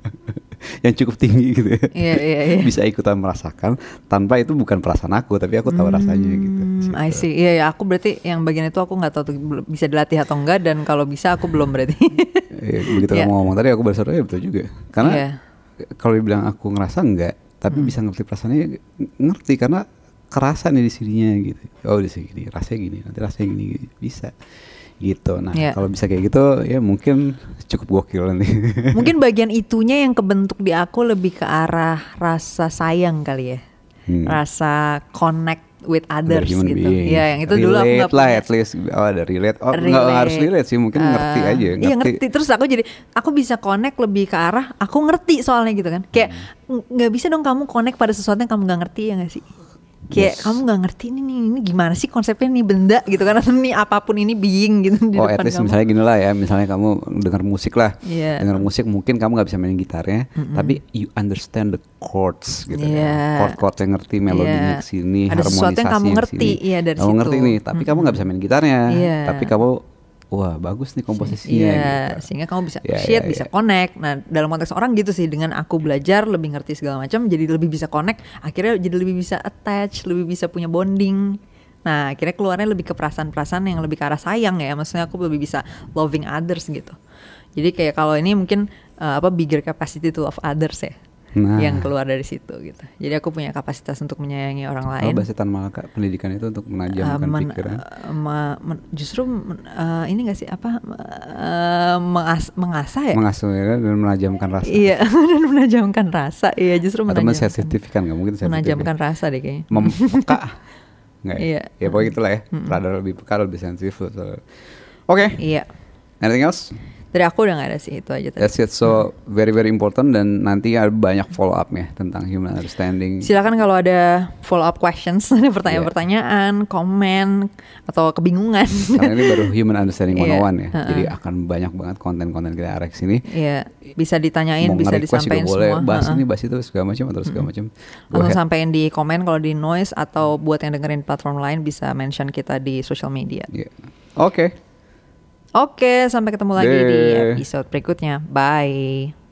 *laughs* yang cukup tinggi gitu ya Iya, iya, iya. bisa ikutan merasakan tanpa itu bukan perasaan aku tapi aku tahu rasanya gitu. Hmm, I see. Iya, ya, aku berarti yang bagian itu aku nggak tahu tuh bisa dilatih atau enggak dan kalau bisa aku belum berarti. Eh, *laughs* begitu Iya. kamu ngomong tadi aku baru sadar ya betul juga karena Iya. kalau dibilang aku ngerasa enggak tapi Hmm. bisa ngerti perasaannya ng- ngerti karena kerasa nih di sininya gitu oh di sini rasanya gini nanti rasanya gini, gini. bisa gitu nah Iya. kalau bisa kayak gitu ya mungkin cukup gokil nanti *laughs* Mungkin bagian itunya yang kebentuk di aku lebih ke arah rasa sayang kali ya. Hmm. Rasa connect with others human gitu. being. Iya, yang itu dulu aku Relate nggak lah punya. at least oh ada relate oh nggak nggak harus relate sih mungkin ngerti Eh, aja Iya ngerti. Terus aku jadi aku bisa connect lebih ke arah aku ngerti soalnya gitu kan. Kayak Hmm. ng- nggak bisa dong kamu connect pada sesuatu yang kamu nggak ngerti ya nggak sih? Kayak Yes. kamu nggak ngerti ini nih ini gimana sih konsepnya nih benda gitu kan atau nih apa pun ini being gitu di Oh, depan at least kamu. misalnya gini lah ya, misalnya kamu dengar musik lah, Iya. dengar musik mungkin kamu nggak bisa mainin gitarnya, tapi you understand the chords gitu Iya. ya, chord-chord yang ngerti melodinya Iya. ke sini, Ada sesuatu yang kamu ngerti, ke sini. iya, dari kamu situ. ngerti nih, tapi kamu nggak bisa main gitarnya, Iya. tapi kamu wah bagus nih komposisinya Iya, gitu. sehingga kamu bisa Iya, appreciate, iya, bisa iya. connect. Nah, dalam konteks orang gitu sih dengan aku belajar lebih ngerti segala macam, jadi lebih bisa connect, akhirnya jadi lebih bisa attach, lebih bisa punya bonding. Nah, akhirnya keluarnya lebih ke perasaan-perasaan yang lebih ke arah sayang ya. Maksudnya aku lebih bisa loving others gitu. Jadi kayak kalau ini mungkin uh, apa bigger capacity to love others ya. Nah. Yang keluar dari situ gitu. Jadi aku punya kapasitas untuk menyayangi orang Kalau lain. bahasa Tan Malaka pendidikan itu untuk menajamkan Uh, men- pikiran. uh, ma- men- justru uh, ini gak sih apa uh, mengas- mengasah ya Mengasuh ya, dan menajamkan rasa. iya *laughs* dan menajamkan rasa iya justru Atau menajamkan mensensitifkan nggak mungkin sensitif. ya. menajamkan rasa deh kayaknya Mempeka. Nggak ya? Iya. Ya pokoknya itulah ya. Radar lebih peka, lebih sensitif. Oke. iya Anything else? Dari aku udah gak ada sih itu aja tadi That's it. So very very important dan nanti ada banyak follow upnya tentang human understanding. silakan kalau ada follow up questions *laughs* ada pertanyaan-pertanyaan komen atau kebingungan Karena ini baru human understanding *laughs* 101 Iya. ya. Ha-ha. Jadi akan banyak banget konten-konten kita arek sini. Iya, bisa ditanyain, Mau bisa disampaikan boleh. semua. Bahas Ha-ha. ini, bahas itu segala macam atau segala macam. Langsung sampein di komen kalau di noise atau buat yang dengerin platform lain bisa mention kita di social media. Iya. Oke. Oke, sampai ketemu lagi di Deh. episode berikutnya. Bye.